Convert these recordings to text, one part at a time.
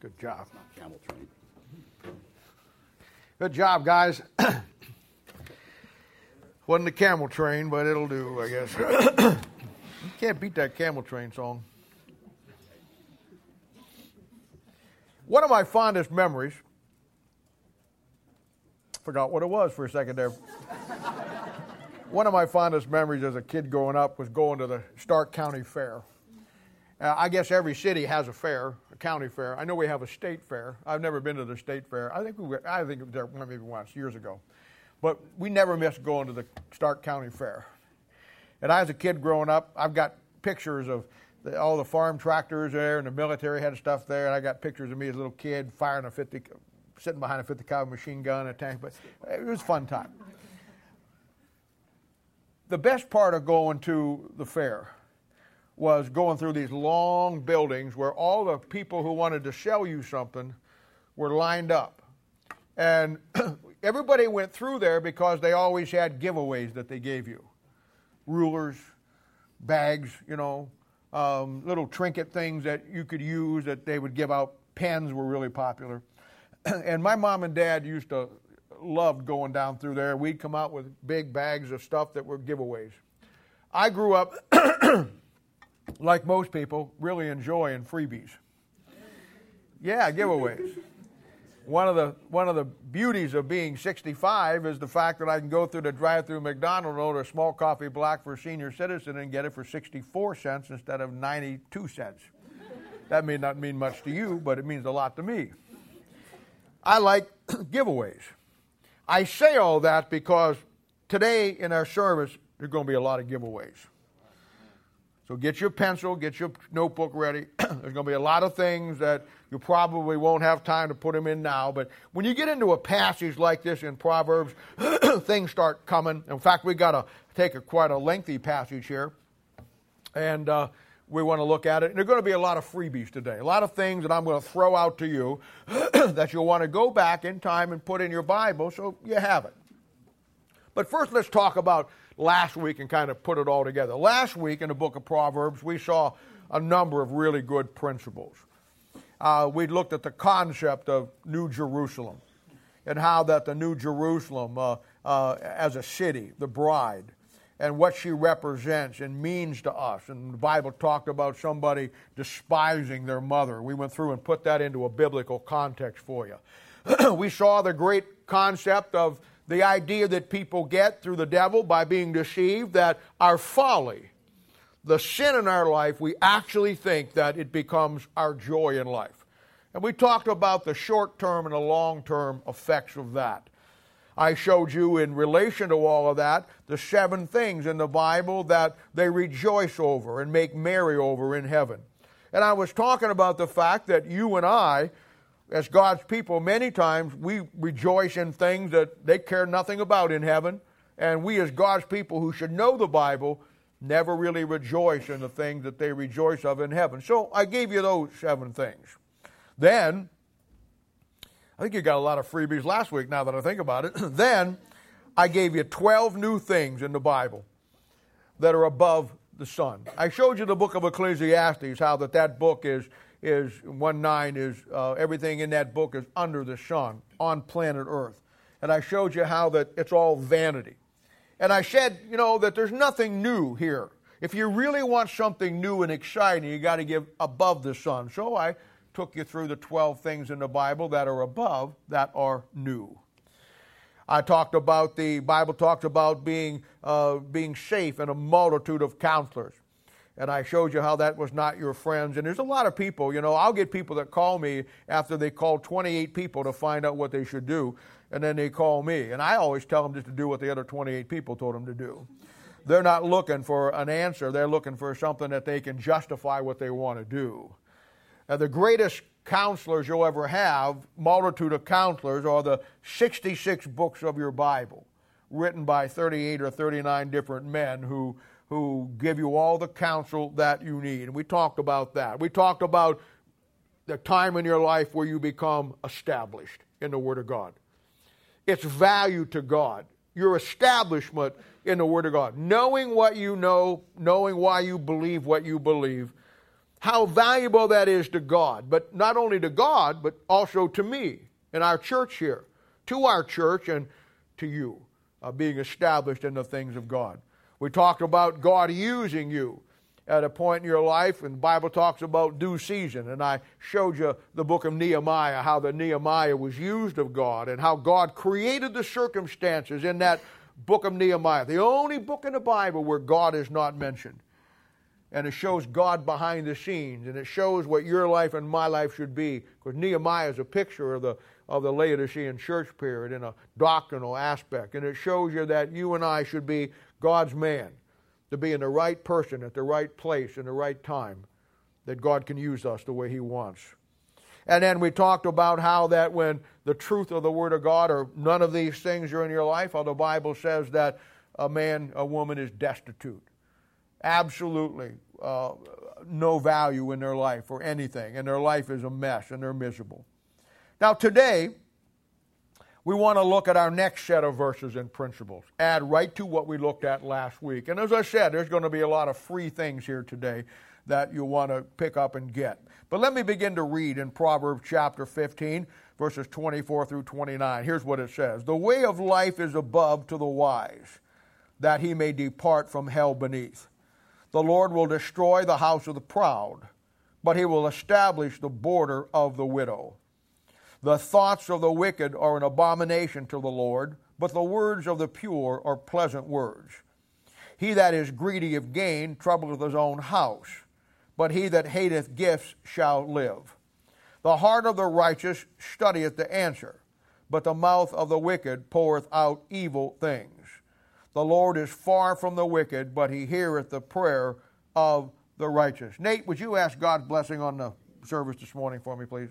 Good job. Camel train. Good job, guys. Wasn't the camel train, but it'll do, I guess. you can't beat that camel train song. One of my fondest memories, forgot what it was for a second there. One of my fondest memories as a kid growing up was going to the Stark County Fair. Uh, I guess every city has a fair, a county fair. I know we have a state fair. I've never been to the state fair. I think we were, I think there maybe once years ago, but we never missed going to the Stark County Fair. And I, as a kid growing up, I've got pictures of the, all the farm tractors there, and the military had stuff there. And I got pictures of me as a little kid firing a 50, sitting behind a 50 caliber machine gun, a tank. But it was a fun time. The best part of going to the fair was going through these long buildings where all the people who wanted to sell you something were lined up. And everybody went through there because they always had giveaways that they gave you rulers, bags, you know, um, little trinket things that you could use that they would give out. Pens were really popular. and my mom and dad used to love going down through there. We'd come out with big bags of stuff that were giveaways. I grew up like most people, really enjoying freebies. Yeah, giveaways. One of the one of the beauties of being 65 is the fact that I can go through the drive-through McDonald's and order a small coffee black for a senior citizen and get it for 64 cents instead of 92 cents. That may not mean much to you, but it means a lot to me. I like giveaways. I say all that because today in our service there's going to be a lot of giveaways. So get your pencil, get your notebook ready. There's going to be a lot of things that you probably won't have time to put them in now. But when you get into a passage like this in Proverbs, things start coming. In fact, we've got to take a quite a lengthy passage here, and uh, we want to look at it. And there are going to be a lot of freebies today, a lot of things that I'm going to throw out to you that you'll want to go back in time and put in your Bible so you have it. But first, let's talk about last week and kind of put it all together. Last week in the book of Proverbs, we saw a number of really good principles. Uh, we looked at the concept of New Jerusalem and how that the New Jerusalem, uh, uh, as a city, the bride, and what she represents and means to us. And the Bible talked about somebody despising their mother. We went through and put that into a biblical context for you. we saw the great concept of the idea that people get through the devil by being deceived that our folly, the sin in our life, we actually think that it becomes our joy in life. And we talked about the short term and the long term effects of that. I showed you in relation to all of that the seven things in the Bible that they rejoice over and make merry over in heaven. And I was talking about the fact that you and I as God's people, many times we rejoice in things that they care nothing about in heaven. And we, as God's people who should know the Bible, never really rejoice in the things that they rejoice of in heaven. So I gave you those seven things. Then, I think you got a lot of freebies last week now that I think about it. then, I gave you 12 new things in the Bible that are above the sun. I showed you the book of Ecclesiastes, how that that book is is 1 9 is uh, everything in that book is under the sun on planet Earth. And I showed you how that it's all vanity. And I said, you know, that there's nothing new here. If you really want something new and exciting, you got to give above the sun. So I took you through the 12 things in the Bible that are above that are new. I talked about the Bible talks about being uh, being safe in a multitude of counselors and I showed you how that was not your friends. And there's a lot of people, you know, I'll get people that call me after they call 28 people to find out what they should do, and then they call me. And I always tell them just to do what the other 28 people told them to do. They're not looking for an answer, they're looking for something that they can justify what they want to do. Now, the greatest counselors you'll ever have, multitude of counselors, are the 66 books of your Bible, written by 38 or 39 different men who who give you all the counsel that you need. And we talked about that. We talked about the time in your life where you become established in the Word of God. It's value to God, your establishment in the Word of God. Knowing what you know, knowing why you believe what you believe, how valuable that is to God, but not only to God, but also to me and our church here, to our church and to you, uh, being established in the things of God. We talked about God using you at a point in your life, and the Bible talks about due season. And I showed you the book of Nehemiah, how the Nehemiah was used of God, and how God created the circumstances in that book of Nehemiah, the only book in the Bible where God is not mentioned. And it shows God behind the scenes, and it shows what your life and my life should be. Because Nehemiah is a picture of the, of the Laodicean church period in a doctrinal aspect. And it shows you that you and I should be God's man to be in the right person at the right place in the right time, that God can use us the way He wants. And then we talked about how that when the truth of the Word of God or none of these things are in your life, how the Bible says that a man, a woman is destitute. Absolutely uh, no value in their life or anything, and their life is a mess and they're miserable. Now, today, we want to look at our next set of verses and principles, add right to what we looked at last week. And as I said, there's going to be a lot of free things here today that you'll want to pick up and get. But let me begin to read in Proverbs chapter 15, verses 24 through 29. Here's what it says The way of life is above to the wise, that he may depart from hell beneath. The Lord will destroy the house of the proud, but he will establish the border of the widow. The thoughts of the wicked are an abomination to the Lord, but the words of the pure are pleasant words. He that is greedy of gain troubleth his own house, but he that hateth gifts shall live. The heart of the righteous studieth the answer, but the mouth of the wicked poureth out evil things. The Lord is far from the wicked, but he heareth the prayer of the righteous. Nate, would you ask God's blessing on the service this morning for me, please?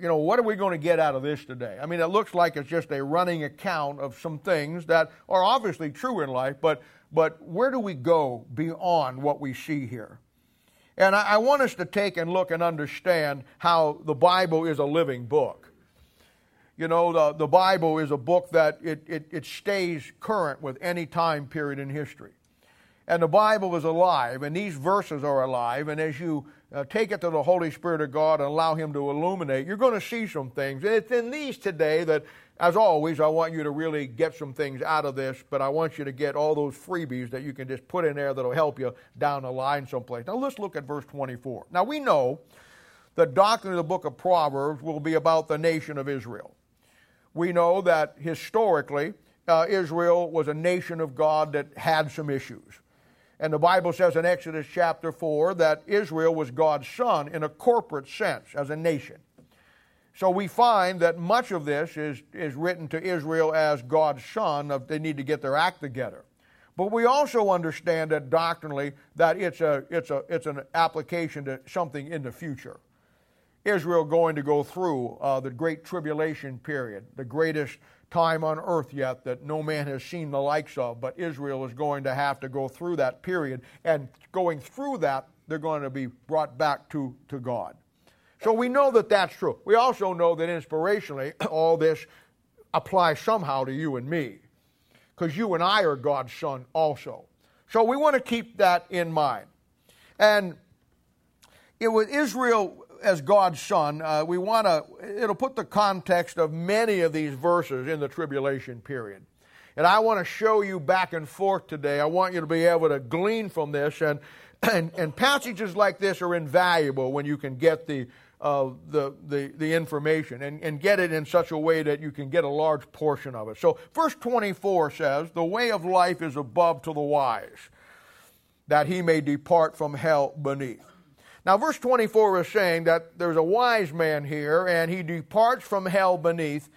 you know, what are we going to get out of this today? I mean, it looks like it's just a running account of some things that are obviously true in life, but, but where do we go beyond what we see here? And I, I want us to take and look and understand how the Bible is a living book. You know, the, the Bible is a book that it, it, it stays current with any time period in history. And the Bible is alive, and these verses are alive. And as you uh, take it to the Holy Spirit of God and allow Him to illuminate, you're going to see some things. And it's in these today that, as always, I want you to really get some things out of this, but I want you to get all those freebies that you can just put in there that'll help you down the line someplace. Now, let's look at verse 24. Now, we know the doctrine of the book of Proverbs will be about the nation of Israel we know that historically uh, Israel was a nation of God that had some issues. And the Bible says in Exodus chapter 4 that Israel was God's son in a corporate sense as a nation. So we find that much of this is, is written to Israel as God's son, of they need to get their act together. But we also understand that doctrinally that it's, a, it's, a, it's an application to something in the future. Israel going to go through uh, the great tribulation period, the greatest time on earth yet that no man has seen the likes of. But Israel is going to have to go through that period. And going through that, they're going to be brought back to, to God. So we know that that's true. We also know that inspirationally, all this applies somehow to you and me. Because you and I are God's son also. So we want to keep that in mind. And it was Israel as God's son, uh, we want to, it'll put the context of many of these verses in the tribulation period. And I want to show you back and forth today. I want you to be able to glean from this. And, and, and passages like this are invaluable when you can get the, uh, the, the, the information and, and get it in such a way that you can get a large portion of it. So, verse 24 says, The way of life is above to the wise, that he may depart from hell beneath. Now, verse 24 is saying that there's a wise man here, and he departs from hell beneath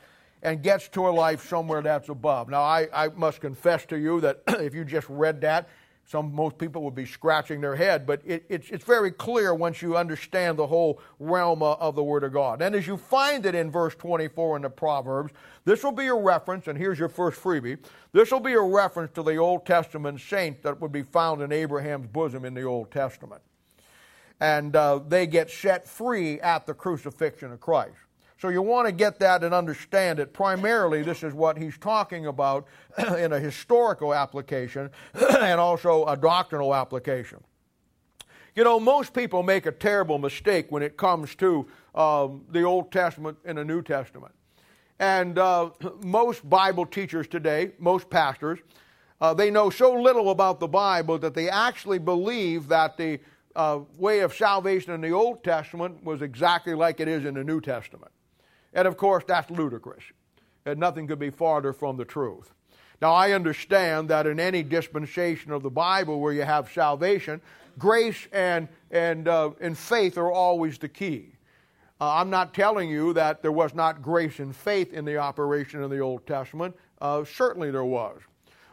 and gets to a life somewhere that's above. Now, I, I must confess to you that if you just read that, Some most people would be scratching their head, but it, it's, it's very clear once you understand the whole realm of the Word of God. And as you find it in verse 24 in the Proverbs, this will be a reference, and here's your first freebie. This will be a reference to the Old Testament saint that would be found in Abraham's bosom in the Old Testament. And uh, they get set free at the crucifixion of Christ. So you want to get that and understand it. Primarily, this is what he's talking about in a historical application and also a doctrinal application. You know, most people make a terrible mistake when it comes to um, the Old Testament and the New Testament. And uh, most Bible teachers today, most pastors, uh, they know so little about the Bible that they actually believe that the uh, way of salvation in the Old Testament was exactly like it is in the New Testament. And of course, that's ludicrous. And nothing could be farther from the truth. Now, I understand that in any dispensation of the Bible where you have salvation, grace and, and, uh, and faith are always the key. Uh, I'm not telling you that there was not grace and faith in the operation in the Old Testament. Uh, certainly there was.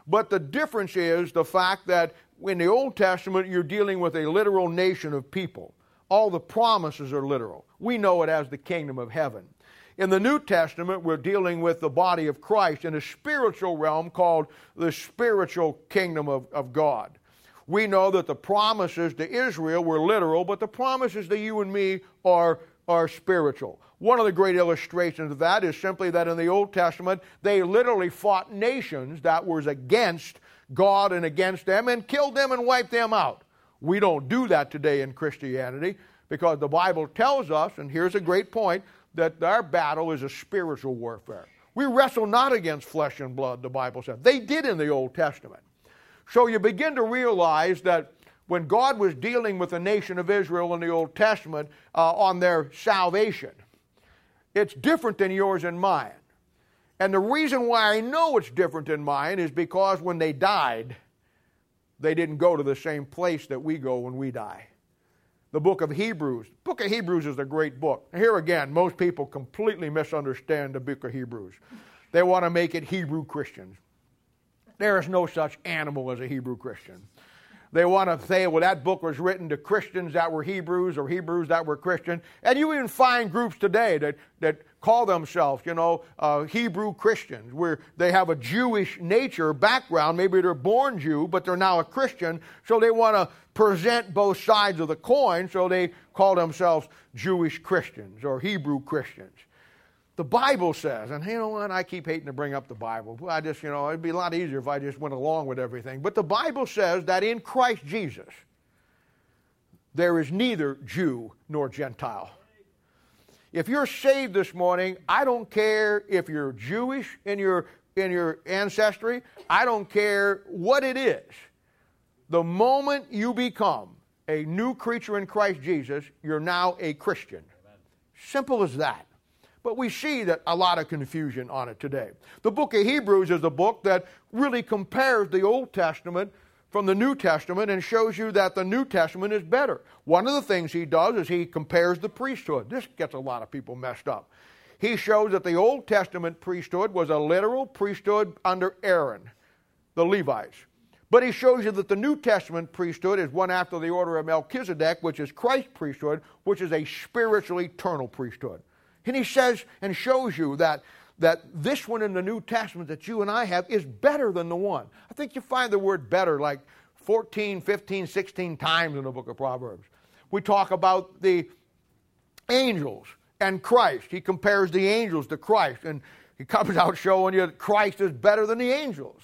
But the difference is the fact that in the Old Testament, you're dealing with a literal nation of people. All the promises are literal. We know it as the kingdom of heaven. In the New Testament, we're dealing with the body of Christ in a spiritual realm called the spiritual kingdom of, of God. We know that the promises to Israel were literal, but the promises to you and me are, are spiritual. One of the great illustrations of that is simply that in the Old Testament, they literally fought nations that was against God and against them and killed them and wiped them out. We don't do that today in Christianity because the Bible tells us, and here's a great point, that our battle is a spiritual warfare. We wrestle not against flesh and blood, the Bible says. They did in the Old Testament. So you begin to realize that when God was dealing with the nation of Israel in the Old Testament uh, on their salvation, it's different than yours and mine. And the reason why I know it's different than mine is because when they died, they didn't go to the same place that we go when we die the book of Hebrews. The book of Hebrews is a great book. Here again, most people completely misunderstand the book of Hebrews. They want to make it Hebrew Christians. There is no such animal as a Hebrew Christian. They want to say, well, that book was written to Christians that were Hebrews or Hebrews that were Christian. And you even find groups today that, that call themselves, you know, uh, Hebrew Christians, where they have a Jewish nature background. Maybe they're born Jew, but they're now a Christian. So they want to present both sides of the coin. So they call themselves Jewish Christians or Hebrew Christians. The Bible says, and you know what? I keep hating to bring up the Bible. I just, you know, it'd be a lot easier if I just went along with everything. But the Bible says that in Christ Jesus, there is neither Jew nor Gentile. If you're saved this morning, I don't care if you're Jewish in your, in your ancestry, I don't care what it is. The moment you become a new creature in Christ Jesus, you're now a Christian. Simple as that. But we see that a lot of confusion on it today. The book of Hebrews is a book that really compares the Old Testament from the New Testament and shows you that the New Testament is better. One of the things he does is he compares the priesthood. This gets a lot of people messed up. He shows that the Old Testament priesthood was a literal priesthood under Aaron, the Levites. But he shows you that the New Testament priesthood is one after the order of Melchizedek, which is Christ's priesthood, which is a spiritual eternal priesthood. And he says and shows you that, that this one in the New Testament that you and I have is better than the one. I think you find the word better like 14, 15, 16 times in the book of Proverbs. We talk about the angels and Christ. He compares the angels to Christ, and he comes out showing you that Christ is better than the angels.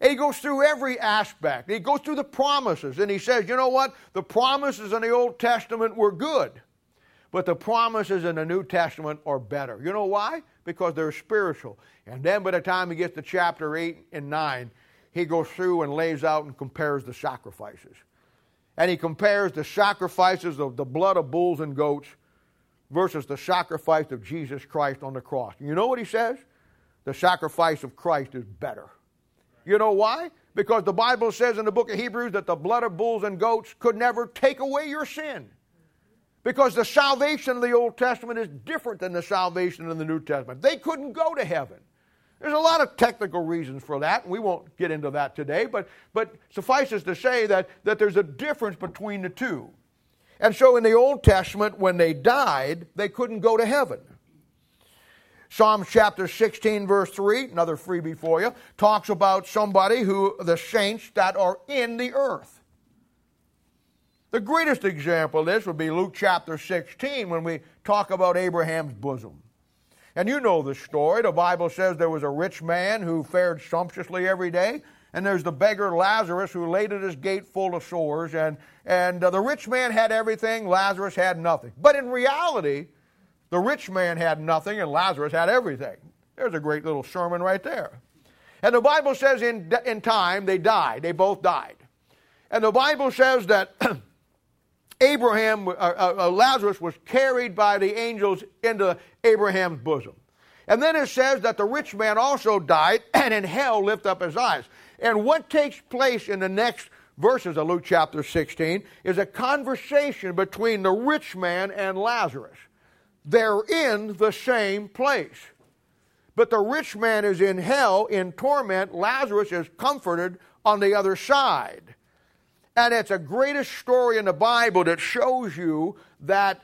And he goes through every aspect. He goes through the promises, and he says, you know what? The promises in the Old Testament were good. But the promises in the New Testament are better. You know why? Because they're spiritual. And then by the time he gets to chapter 8 and 9, he goes through and lays out and compares the sacrifices. And he compares the sacrifices of the blood of bulls and goats versus the sacrifice of Jesus Christ on the cross. You know what he says? The sacrifice of Christ is better. You know why? Because the Bible says in the book of Hebrews that the blood of bulls and goats could never take away your sin. Because the salvation of the Old Testament is different than the salvation in the New Testament. They couldn't go to heaven. There's a lot of technical reasons for that, and we won't get into that today, but, but suffices to say that, that there's a difference between the two. And so in the Old Testament, when they died, they couldn't go to heaven. Psalm chapter 16, verse 3, another freebie for you, talks about somebody who, the saints that are in the earth. The greatest example of this would be Luke chapter 16 when we talk about Abraham's bosom. And you know the story. The Bible says there was a rich man who fared sumptuously every day, and there's the beggar Lazarus who laid at his gate full of sores. And, and uh, the rich man had everything, Lazarus had nothing. But in reality, the rich man had nothing and Lazarus had everything. There's a great little sermon right there. And the Bible says in, in time they died. They both died. And the Bible says that Abraham, uh, uh, uh, Lazarus was carried by the angels into Abraham's bosom. And then it says that the rich man also died and in hell lift up his eyes. And what takes place in the next verses of Luke chapter 16 is a conversation between the rich man and Lazarus. They're in the same place. But the rich man is in hell, in torment. Lazarus is comforted on the other side. And it's a greatest story in the Bible that shows you that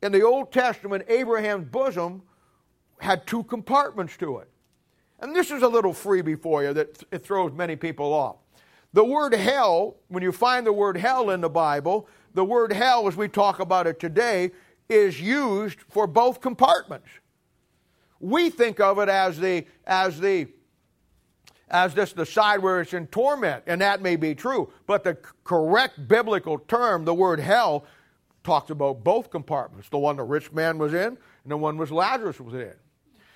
in the Old Testament, Abraham's bosom had two compartments to it. And this is a little freebie for you that it throws many people off. The word hell, when you find the word hell in the Bible, the word hell, as we talk about it today, is used for both compartments. We think of it as the as the as this the side where it's in torment, and that may be true. But the correct biblical term, the word hell, talks about both compartments: the one the rich man was in, and the one was Lazarus was in.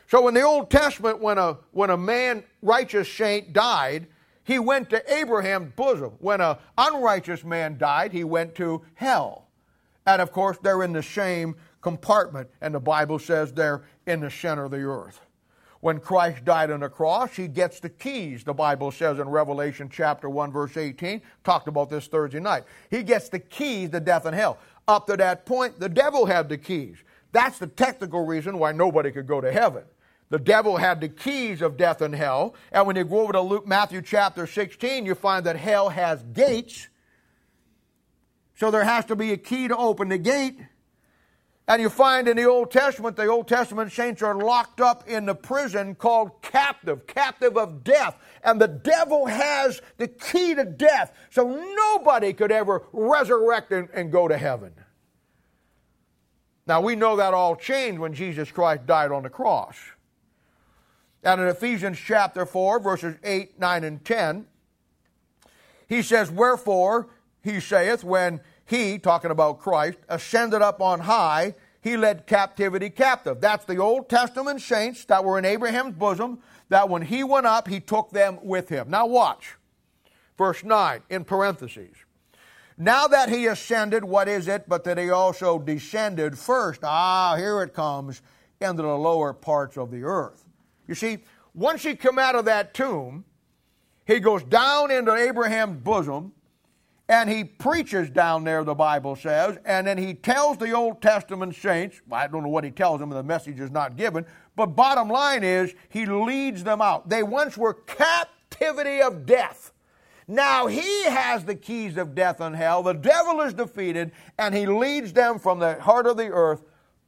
So in the Old Testament, when a when a man righteous saint died, he went to Abraham's bosom. When an unrighteous man died, he went to hell. And of course, they're in the same compartment, and the Bible says they're in the center of the earth. When Christ died on the cross, he gets the keys, the Bible says in Revelation chapter 1, verse 18. Talked about this Thursday night. He gets the keys to death and hell. Up to that point, the devil had the keys. That's the technical reason why nobody could go to heaven. The devil had the keys of death and hell. And when you go over to Luke, Matthew chapter 16, you find that hell has gates so there has to be a key to open the gate. And you find in the Old Testament, the Old Testament saints are locked up in the prison called captive, captive of death. And the devil has the key to death. So nobody could ever resurrect and, and go to heaven. Now we know that all changed when Jesus Christ died on the cross. And in Ephesians chapter 4, verses 8, 9, and 10, he says, Wherefore, he saith, when he, talking about Christ, ascended up on high, he led captivity captive. That's the Old Testament saints that were in Abraham's bosom, that when he went up, he took them with him. Now watch. Verse 9, in parentheses. Now that he ascended, what is it but that he also descended first? Ah, here it comes, into the lower parts of the earth. You see, once he come out of that tomb, he goes down into Abraham's bosom, and he preaches down there, the Bible says, and then he tells the Old Testament saints, I don't know what he tells them, the message is not given, but bottom line is, he leads them out. They once were captivity of death. Now he has the keys of death and hell. The devil is defeated, and he leads them from the heart of the earth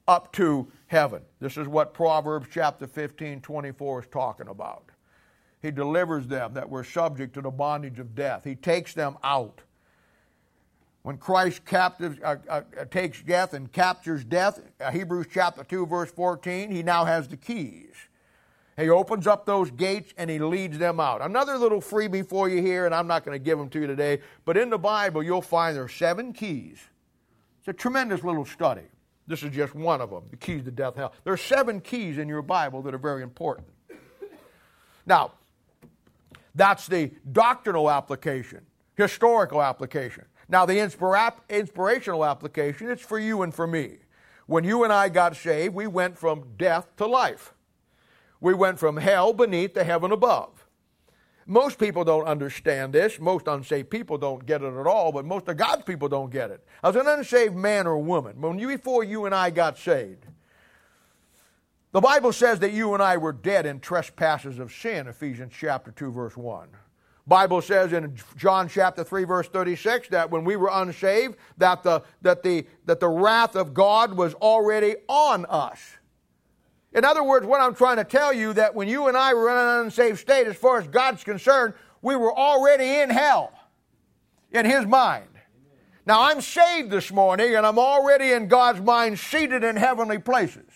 up to heaven. This is what Proverbs chapter 15, 24 is talking about. He delivers them that were subject to the bondage of death. He takes them out. When Christ captives, uh, uh, takes death and captures death, uh, Hebrews chapter 2, verse 14, he now has the keys. He opens up those gates and he leads them out. Another little freebie for you here, and I'm not going to give them to you today, but in the Bible you'll find there are seven keys. It's a tremendous little study. This is just one of them, the keys to death, hell. There are seven keys in your Bible that are very important. Now, that's the doctrinal application, historical application. Now, the inspira- inspirational application, it's for you and for me. When you and I got saved, we went from death to life. We went from hell beneath to heaven above. Most people don't understand this. Most unsaved people don't get it at all, but most of God's people don't get it. As an unsaved man or woman, when you, before you and I got saved, The Bible says that you and I were dead in trespasses of sin, Ephesians chapter 2 verse 1. Bible says in John chapter 3 verse 36 that when we were unsaved that the that the that the wrath of God was already on us. In other words, what I'm trying to tell you that when you and I were in an unsaved state as far as God's concerned, we were already in hell in his mind. Now I'm saved this morning and I'm already in God's mind seated in heavenly places.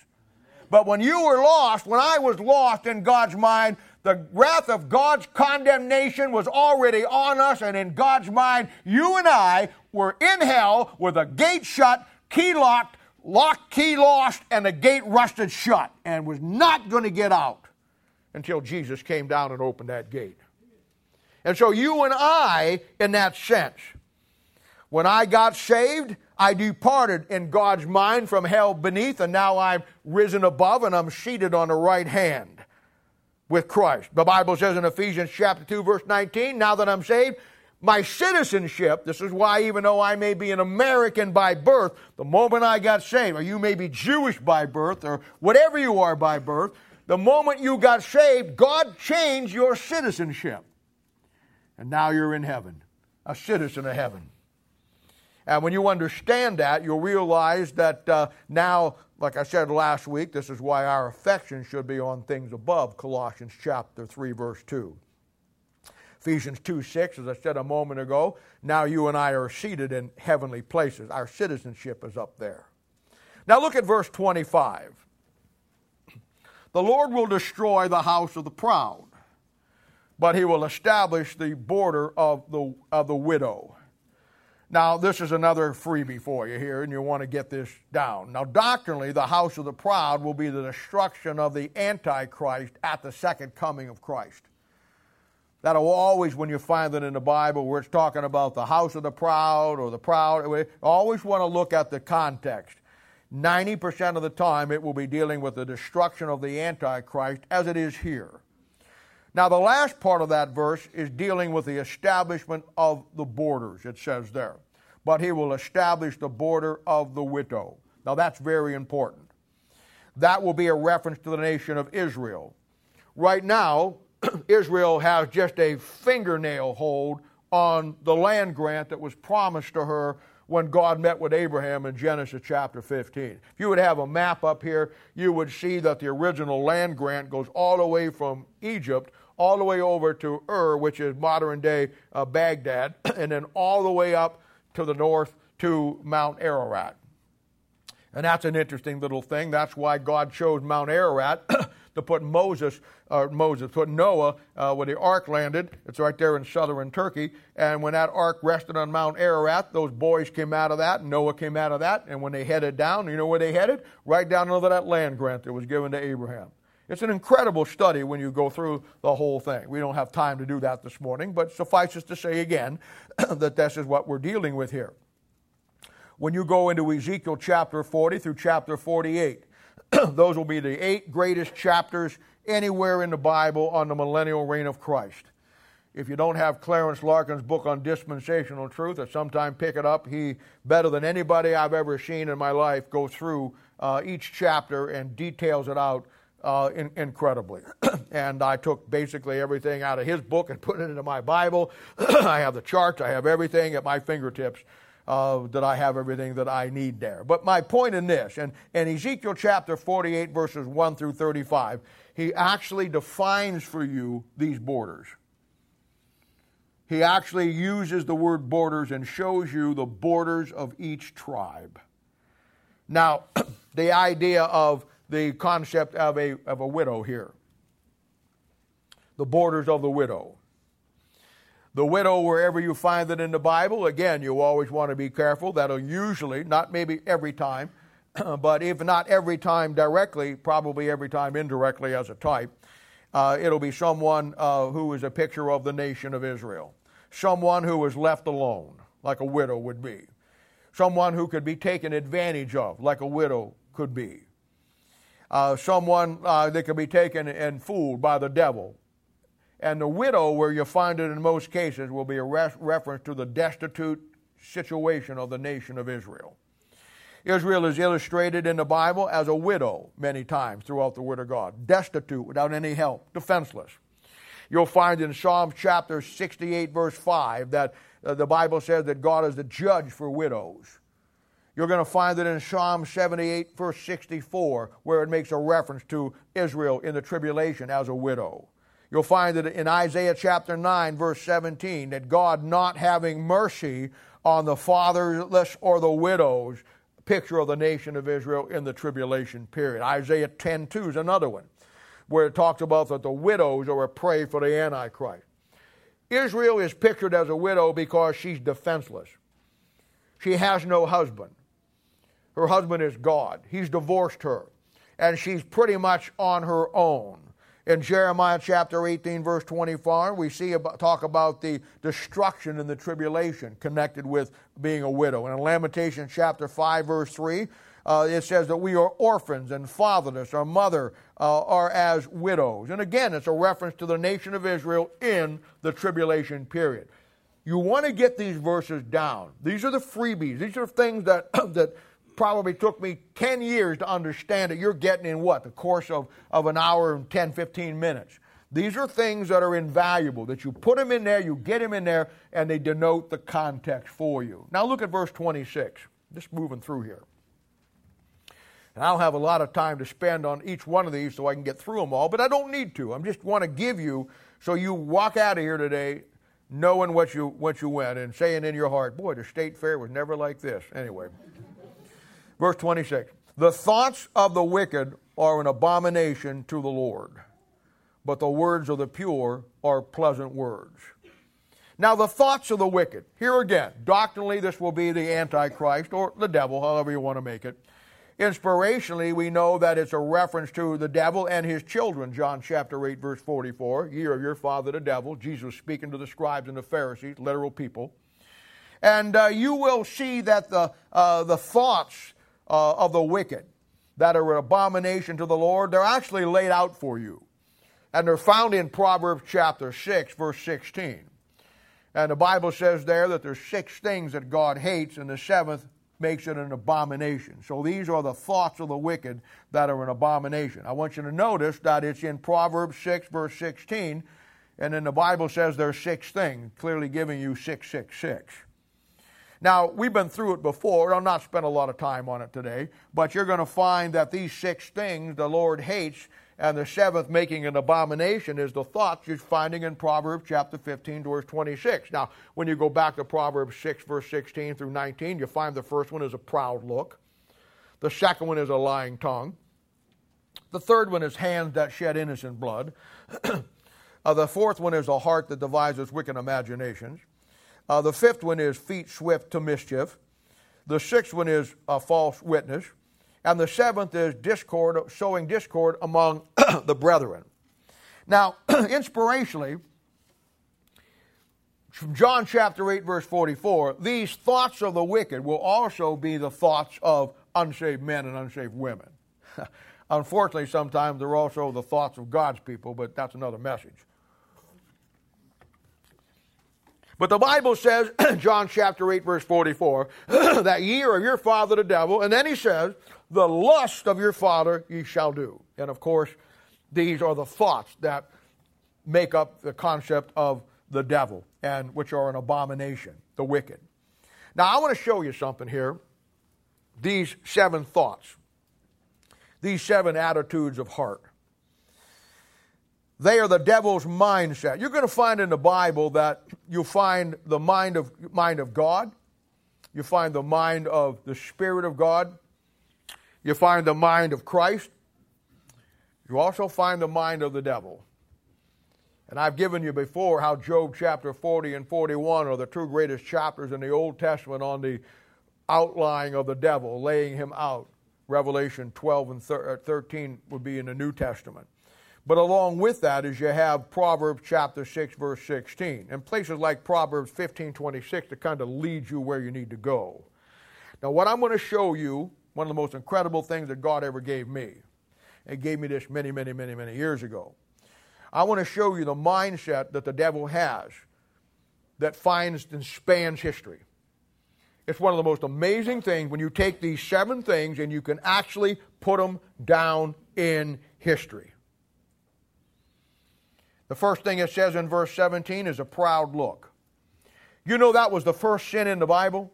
But when you were lost, when I was lost in God's mind, the wrath of God's condemnation was already on us, and in God's mind, you and I were in hell with a gate shut, key locked, lock, key lost, and the gate rusted shut, and was not going to get out until Jesus came down and opened that gate. And so, you and I, in that sense, when I got saved, I departed in God's mind from hell beneath, and now I'm risen above and I'm seated on the right hand with Christ. The Bible says in Ephesians chapter 2 verse 19, now that I'm saved, my citizenship, this is why even though I may be an American by birth, the moment I got saved, or you may be Jewish by birth, or whatever you are by birth, the moment you got saved, God changed your citizenship. And now you're in heaven, a citizen of heaven. And when you understand that, you'll realize that uh, now like I said last week, this is why our affection should be on things above, Colossians chapter 3, verse 2. Ephesians 2 6, as I said a moment ago, now you and I are seated in heavenly places. Our citizenship is up there. Now look at verse 25. The Lord will destroy the house of the proud, but he will establish the border of the, of the widow. Now, this is another freebie for you here, and you want to get this down. Now, doctrinally, the house of the proud will be the destruction of the Antichrist at the second coming of Christ. That'll always, when you find that in the Bible where it's talking about the house of the proud or the proud, always want to look at the context. 90% of the time, it will be dealing with the destruction of the Antichrist as it is here. Now, the last part of that verse is dealing with the establishment of the borders, it says there. But he will establish the border of the widow. Now, that's very important. That will be a reference to the nation of Israel. Right now, Israel has just a fingernail hold on the land grant that was promised to her when God met with Abraham in Genesis chapter 15. If you would have a map up here, you would see that the original land grant goes all the way from Egypt all the way over to Ur, which is modern day uh, Baghdad, and then all the way up to the north to Mount Ararat. And that's an interesting little thing. That's why God chose Mount Ararat to put Moses, uh, Moses, put Noah uh, where the ark landed. It's right there in southern Turkey. And when that ark rested on Mount Ararat, those boys came out of that, Noah came out of that. And when they headed down, you know where they headed? Right down into that land grant that was given to Abraham. It's an incredible study when you go through the whole thing. We don't have time to do that this morning, but suffice suffices to say again that this is what we're dealing with here. When you go into Ezekiel chapter 40 through chapter 48, those will be the eight greatest chapters anywhere in the Bible on the millennial reign of Christ. If you don't have Clarence Larkin's book on dispensational truth, or sometime pick it up, he, better than anybody I've ever seen in my life, goes through uh, each chapter and details it out uh, in, incredibly. and I took basically everything out of his book and put it into my Bible. I have the charts, I have everything at my fingertips. Uh, that I have everything that I need there. But my point in this, and in Ezekiel chapter 48, verses 1 through 35, he actually defines for you these borders. He actually uses the word borders and shows you the borders of each tribe. Now, the idea of the concept of a, of a widow here. The borders of the widow. The widow, wherever you find it in the Bible, again, you always want to be careful. That'll usually, not maybe every time, but if not every time directly, probably every time indirectly as a type, uh, it'll be someone uh, who is a picture of the nation of Israel. Someone who was left alone, like a widow would be. Someone who could be taken advantage of, like a widow could be uh, someone uh, that can be taken and fooled by the devil. And the widow, where you find it in most cases, will be a re- reference to the destitute situation of the nation of Israel. Israel is illustrated in the Bible as a widow many times throughout the Word of God, destitute, without any help, defenseless. You'll find in Psalm chapter 68, verse 5, that uh, the Bible says that God is the judge for widows. You're going to find it in Psalm 78, verse 64, where it makes a reference to Israel in the tribulation as a widow. You'll find it in Isaiah chapter 9, verse 17, that God not having mercy on the fatherless or the widows, picture of the nation of Israel in the tribulation period. Isaiah 10 2 is another one, where it talks about that the widows are a prey for the Antichrist. Israel is pictured as a widow because she's defenseless. She has no husband. Her husband is God. He's divorced her. And she's pretty much on her own. In Jeremiah chapter 18, verse 24, we see about, talk about the destruction and the tribulation connected with being a widow. And in Lamentation chapter 5, verse 3, uh, it says that we are orphans and fatherless. Our mother uh, are as widows. And again, it's a reference to the nation of Israel in the tribulation period. You want to get these verses down. These are the freebies. These are things that, that probably took me 10 years to understand that you're getting in what? The course of, of an hour and 10, 15 minutes. These are things that are invaluable, that you put them in there, you get them in there, and they denote the context for you. Now look at verse 26. Just moving through here. And I'll have a lot of time to spend on each one of these so I can get through them all, but I don't need to. I just want to give you so you walk out of here today knowing what you what you went and saying in your heart, boy, the state fair was never like this. Anyway. Verse 26 The thoughts of the wicked are an abomination to the Lord, but the words of the pure are pleasant words. Now, the thoughts of the wicked, here again, doctrinally, this will be the Antichrist or the devil, however you want to make it. Inspirationally, we know that it's a reference to the devil and his children, John chapter 8, verse 44. Year of your father, the devil. Jesus speaking to the scribes and the Pharisees, literal people. And uh, you will see that the, uh, the thoughts uh, of the wicked that are an abomination to the Lord, they're actually laid out for you. And they're found in Proverbs chapter 6, verse 16. And the Bible says there that there's six things that God hates, and the seventh makes it an abomination. So these are the thoughts of the wicked that are an abomination. I want you to notice that it's in Proverbs 6, verse 16, and then the Bible says there's six things, clearly giving you 666. Now, we've been through it before. I'll not spend a lot of time on it today, but you're going to find that these six things the Lord hates, and the seventh making an abomination is the thoughts you're finding in Proverbs chapter 15, verse 26. Now, when you go back to Proverbs 6, verse 16 through 19, you find the first one is a proud look, the second one is a lying tongue, the third one is hands that shed innocent blood, uh, the fourth one is a heart that devises wicked imaginations. Uh, the fifth one is feet swift to mischief. The sixth one is a false witness. And the seventh is discord, sowing discord among the brethren. Now, inspirationally, from John chapter 8, verse 44, these thoughts of the wicked will also be the thoughts of unsaved men and unsaved women. Unfortunately, sometimes they're also the thoughts of God's people, but that's another message. But the Bible says, John chapter 8, verse 44, that ye are your father the devil. And then he says, the lust of your father ye shall do. And of course, these are the thoughts that make up the concept of the devil, and which are an abomination, the wicked. Now, I want to show you something here. These seven thoughts, these seven attitudes of heart. They are the devil's mindset. You're going to find in the Bible that you'll find the mind of, mind of God, you find the mind of the Spirit of God, you find the mind of Christ, you also find the mind of the devil. And I've given you before how Job chapter 40 and 41 are the two greatest chapters in the Old Testament on the outlying of the devil, laying him out. Revelation 12 and uh, 13 would be in the New Testament. But along with that is you have Proverbs chapter 6, verse 16, and places like Proverbs 15, 26 to kind of lead you where you need to go. Now, what I'm going to show you, one of the most incredible things that God ever gave me, and gave me this many, many, many, many years ago. I want to show you the mindset that the devil has that finds and spans history. It's one of the most amazing things when you take these seven things and you can actually put them down in history. The first thing it says in verse 17 is a proud look. You know that was the first sin in the Bible?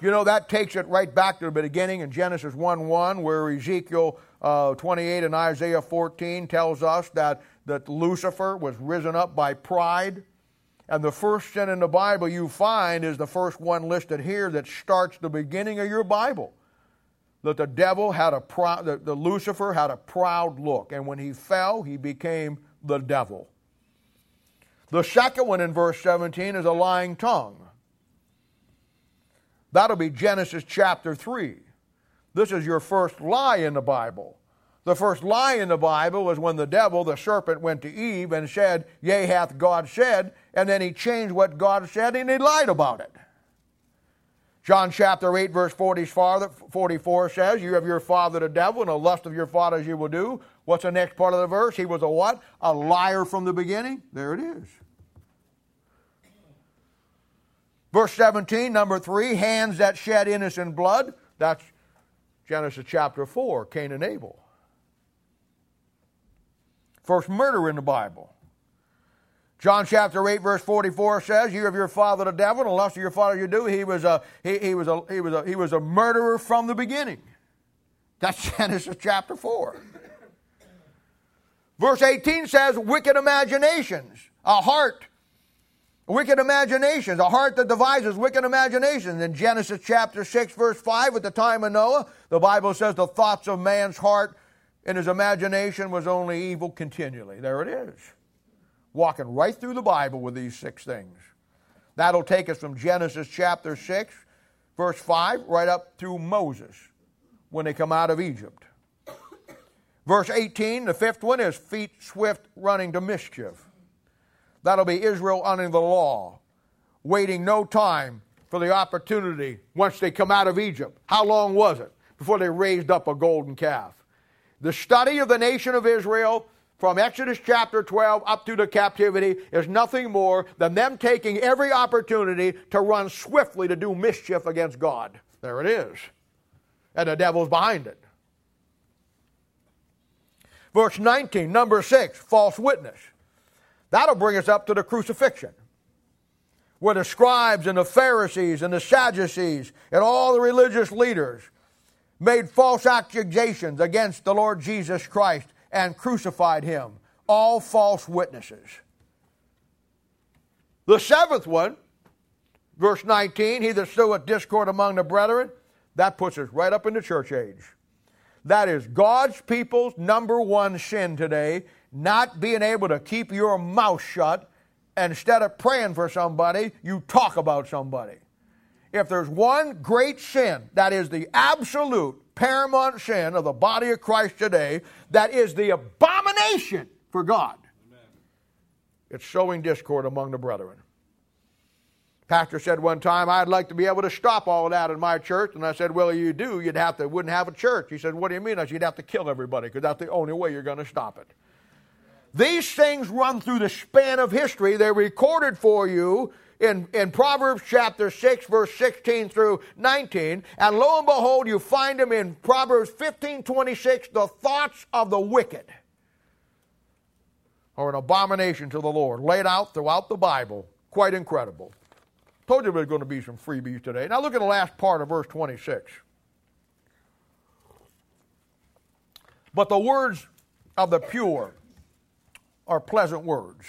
You know, that takes it right back to the beginning in Genesis 1 1, where Ezekiel uh, 28 and Isaiah 14 tells us that, that Lucifer was risen up by pride. And the first sin in the Bible you find is the first one listed here that starts the beginning of your Bible. That the devil had a proud, the, the Lucifer had a proud look, and when he fell, he became the devil. The second one in verse 17 is a lying tongue. That'll be Genesis chapter 3. This is your first lie in the Bible. The first lie in the Bible was when the devil, the serpent, went to Eve and said, Yea, hath God said, and then he changed what God said and he lied about it. John chapter 8, verse 44 says, You have your father the devil, and the lust of your fathers you will do. What's the next part of the verse? He was a what? A liar from the beginning. There it is. Verse 17, number 3, hands that shed innocent blood. That's Genesis chapter 4, Cain and Abel. First murder in the Bible. John chapter 8, verse 44 says, You have your father the devil, and lust of your father you do. He was a, he, he, was a, he, was a, he was a murderer from the beginning. That's Genesis chapter 4. Verse 18 says, Wicked imaginations, a heart Wicked imaginations, a heart that devises wicked imaginations. In Genesis chapter 6, verse 5, at the time of Noah, the Bible says the thoughts of man's heart and his imagination was only evil continually. There it is. Walking right through the Bible with these six things. That'll take us from Genesis chapter 6, verse 5, right up through Moses when they come out of Egypt. Verse 18, the fifth one is feet swift running to mischief. That'll be Israel under the law, waiting no time for the opportunity once they come out of Egypt. How long was it before they raised up a golden calf? The study of the nation of Israel from Exodus chapter 12 up to the captivity is nothing more than them taking every opportunity to run swiftly to do mischief against God. There it is. And the devil's behind it. Verse 19, number 6, false witness. That'll bring us up to the crucifixion, where the scribes and the Pharisees and the Sadducees and all the religious leaders made false accusations against the Lord Jesus Christ and crucified him. All false witnesses. The seventh one, verse 19, he that soweth discord among the brethren, that puts us right up in the church age. That is God's people's number one sin today not being able to keep your mouth shut. Instead of praying for somebody, you talk about somebody. If there's one great sin that is the absolute paramount sin of the body of Christ today, that is the abomination for God, Amen. it's sowing discord among the brethren. Pastor said one time, I'd like to be able to stop all that in my church. And I said, Well, you do. You'd have to, wouldn't have a church. He said, What do you mean? I said, You'd have to kill everybody because that's the only way you're going to stop it. These things run through the span of history. They're recorded for you in, in Proverbs chapter 6, verse 16 through 19. And lo and behold, you find them in Proverbs 15, 26. The thoughts of the wicked are an abomination to the Lord, laid out throughout the Bible. Quite incredible. Told you there's going to be some freebies today. Now look at the last part of verse 26. But the words of the pure are pleasant words.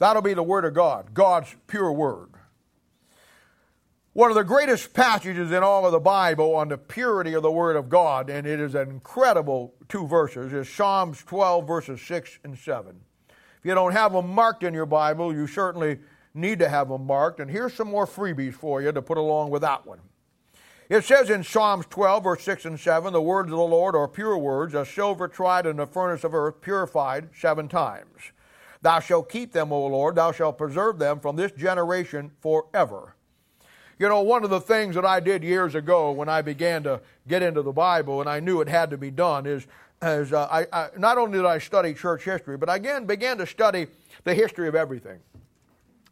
That'll be the Word of God, God's pure Word. One of the greatest passages in all of the Bible on the purity of the Word of God, and it is an incredible two verses, is Psalms 12, verses 6 and 7. If you don't have them marked in your Bible, you certainly need to have them marked. And here's some more freebies for you to put along with that one. It says in Psalms 12, verse 6 and 7, the words of the Lord are pure words, as silver tried in the furnace of earth, purified seven times. Thou shalt keep them, O Lord, thou shalt preserve them from this generation forever. You know, one of the things that I did years ago when I began to get into the Bible and I knew it had to be done is, is uh, I, I, not only did I study church history, but I again began to study the history of everything.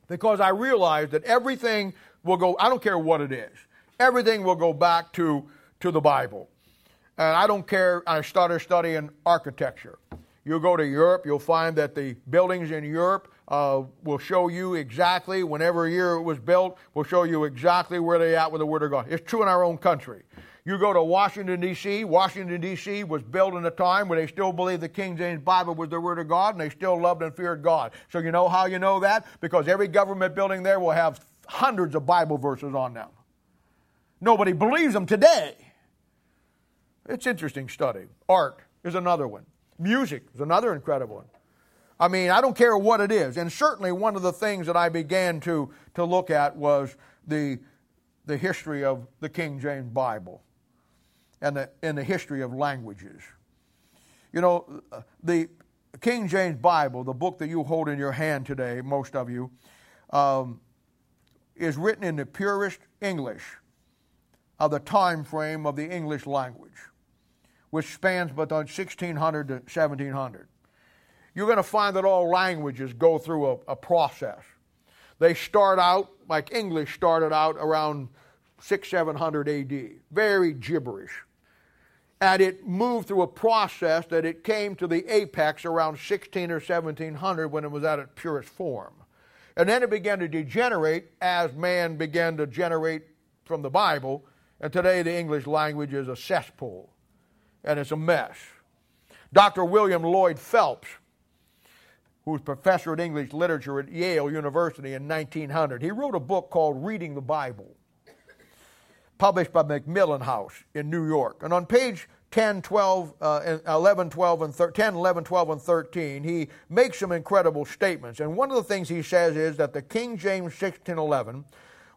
Because I realized that everything will go, I don't care what it is. Everything will go back to, to the Bible. And I don't care, I started studying architecture. You'll go to Europe, you'll find that the buildings in Europe uh, will show you exactly, whenever year it was built, will show you exactly where they at with the Word of God. It's true in our own country. You go to Washington, D.C., Washington, D.C. was built in a time where they still believed the King James Bible was the Word of God and they still loved and feared God. So you know how you know that? Because every government building there will have hundreds of Bible verses on them. Nobody believes them today. It's interesting study. Art is another one. Music is another incredible one. I mean, I don't care what it is. And certainly one of the things that I began to, to look at was the, the history of the King James Bible and the, and the history of languages. You know, the King James Bible, the book that you hold in your hand today, most of you, um, is written in the purest English of the time frame of the English language, which spans between 1600 to 1700. You're going to find that all languages go through a, a process. They start out like English started out around 6 700 AD, very gibberish and it moved through a process that it came to the apex around 16 or 1700 when it was at its purest form. And then it began to degenerate as man began to generate from the Bible. And today the English language is a cesspool and it's a mess. Dr. William Lyon Phelps, who was professor of English literature at Yale University in 1900, he wrote a book called Reading the Bible published by Macmillan House in New York. And on page 10, 12, uh, 11, 12, and thir- 10, 11, 12, and 13, he makes some incredible statements. And one of the things he says is that the King James 1611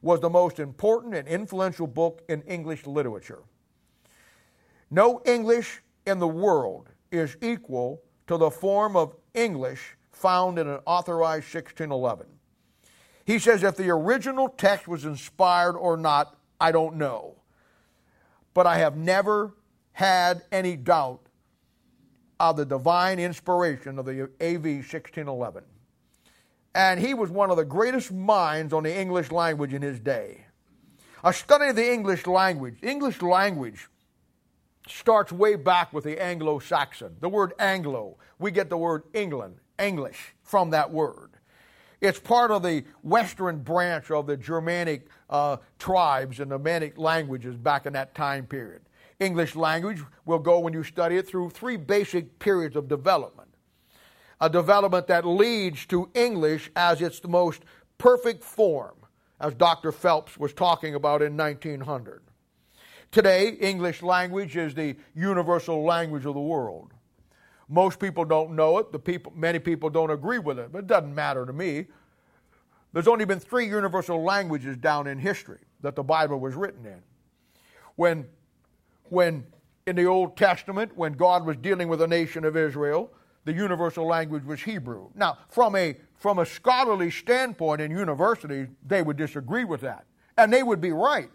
was the most important and influential book in English literature. No English in the world is equal to the form of English found in an authorized 1611. He says if the original text was inspired or not I don't know. But I have never had any doubt of the divine inspiration of the AV 1611. And he was one of the greatest minds on the English language in his day. A study of the English language. English language starts way back with the Anglo Saxon. The word Anglo, we get the word England, English, from that word. It's part of the western branch of the Germanic uh, tribes and Germanic languages back in that time period. English language will go, when you study it, through three basic periods of development. A development that leads to English as its most perfect form, as Dr. Phelps was talking about in 1900. Today, English language is the universal language of the world. Most people don't know it. The people, many people don't agree with it, but it doesn't matter to me. There's only been three universal languages down in history that the Bible was written in. When, when in the Old Testament, when God was dealing with the nation of Israel, the universal language was Hebrew. Now, from a, from a scholarly standpoint in universities, they would disagree with that. And they would be right.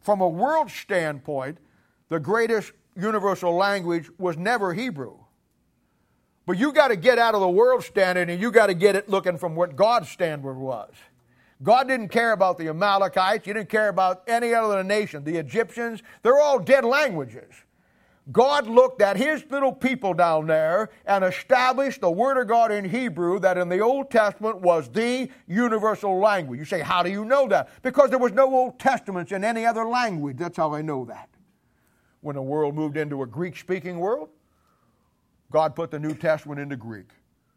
From a world standpoint, the greatest universal language was never Hebrew. But you got to get out of the world standard and you got to get it looking from what God's standard was. God didn't care about the Amalekites. He didn't care about any other nation. The Egyptians, they're all dead languages. God looked at his little people down there and established the Word of God in Hebrew that in the Old Testament was the universal language. You say, how do you know that? Because there was no Old Testaments in any other language. That's how I know that. When the world moved into a Greek speaking world, God put the New Testament into Greek.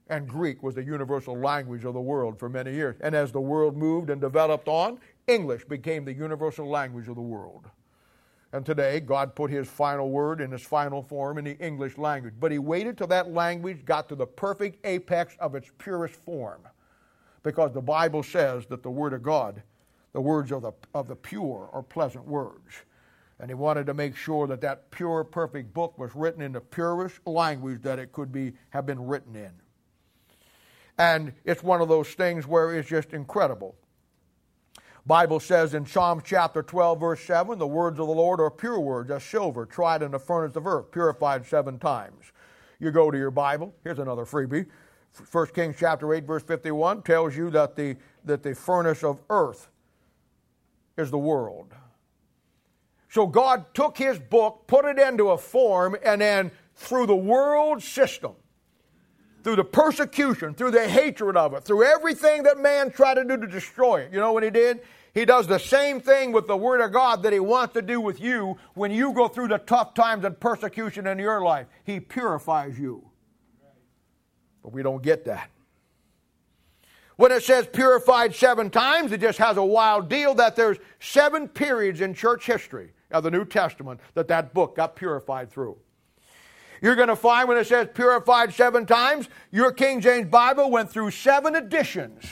And Greek was the universal language of the world for many years. And as the world moved and developed on, English became the universal language of the world. And today, God put His final word in His final form in the English language. But He waited till that language got to the perfect apex of its purest form. Because the Bible says that the Word of God, the words of the, of the pure, are pleasant words and he wanted to make sure that that pure, perfect book was written in the purest language that it could be have been written in. And it's one of those things where it's just incredible. Bible says in Psalm chapter 12, verse 7, the words of the Lord are pure words, as silver tried in the furnace of earth, purified seven times. You go to your Bible, here's another freebie. 1 Kings chapter 8, verse 51 tells you that the, that the furnace of earth is the world. So God took his book, put it into a form, and then through the world system, through the persecution, through the hatred of it, through everything that man tried to do to destroy it. You know what he did? He does the same thing with the Word of God that He wants to do with you when you go through the tough times and persecution in your life. He purifies you. But we don't get that. When it says purified seven times, it just has a wild deal that there's seven periods in church history of the New Testament that that book got purified through. You're going to find when it says purified seven times, your King James Bible went through seven editions.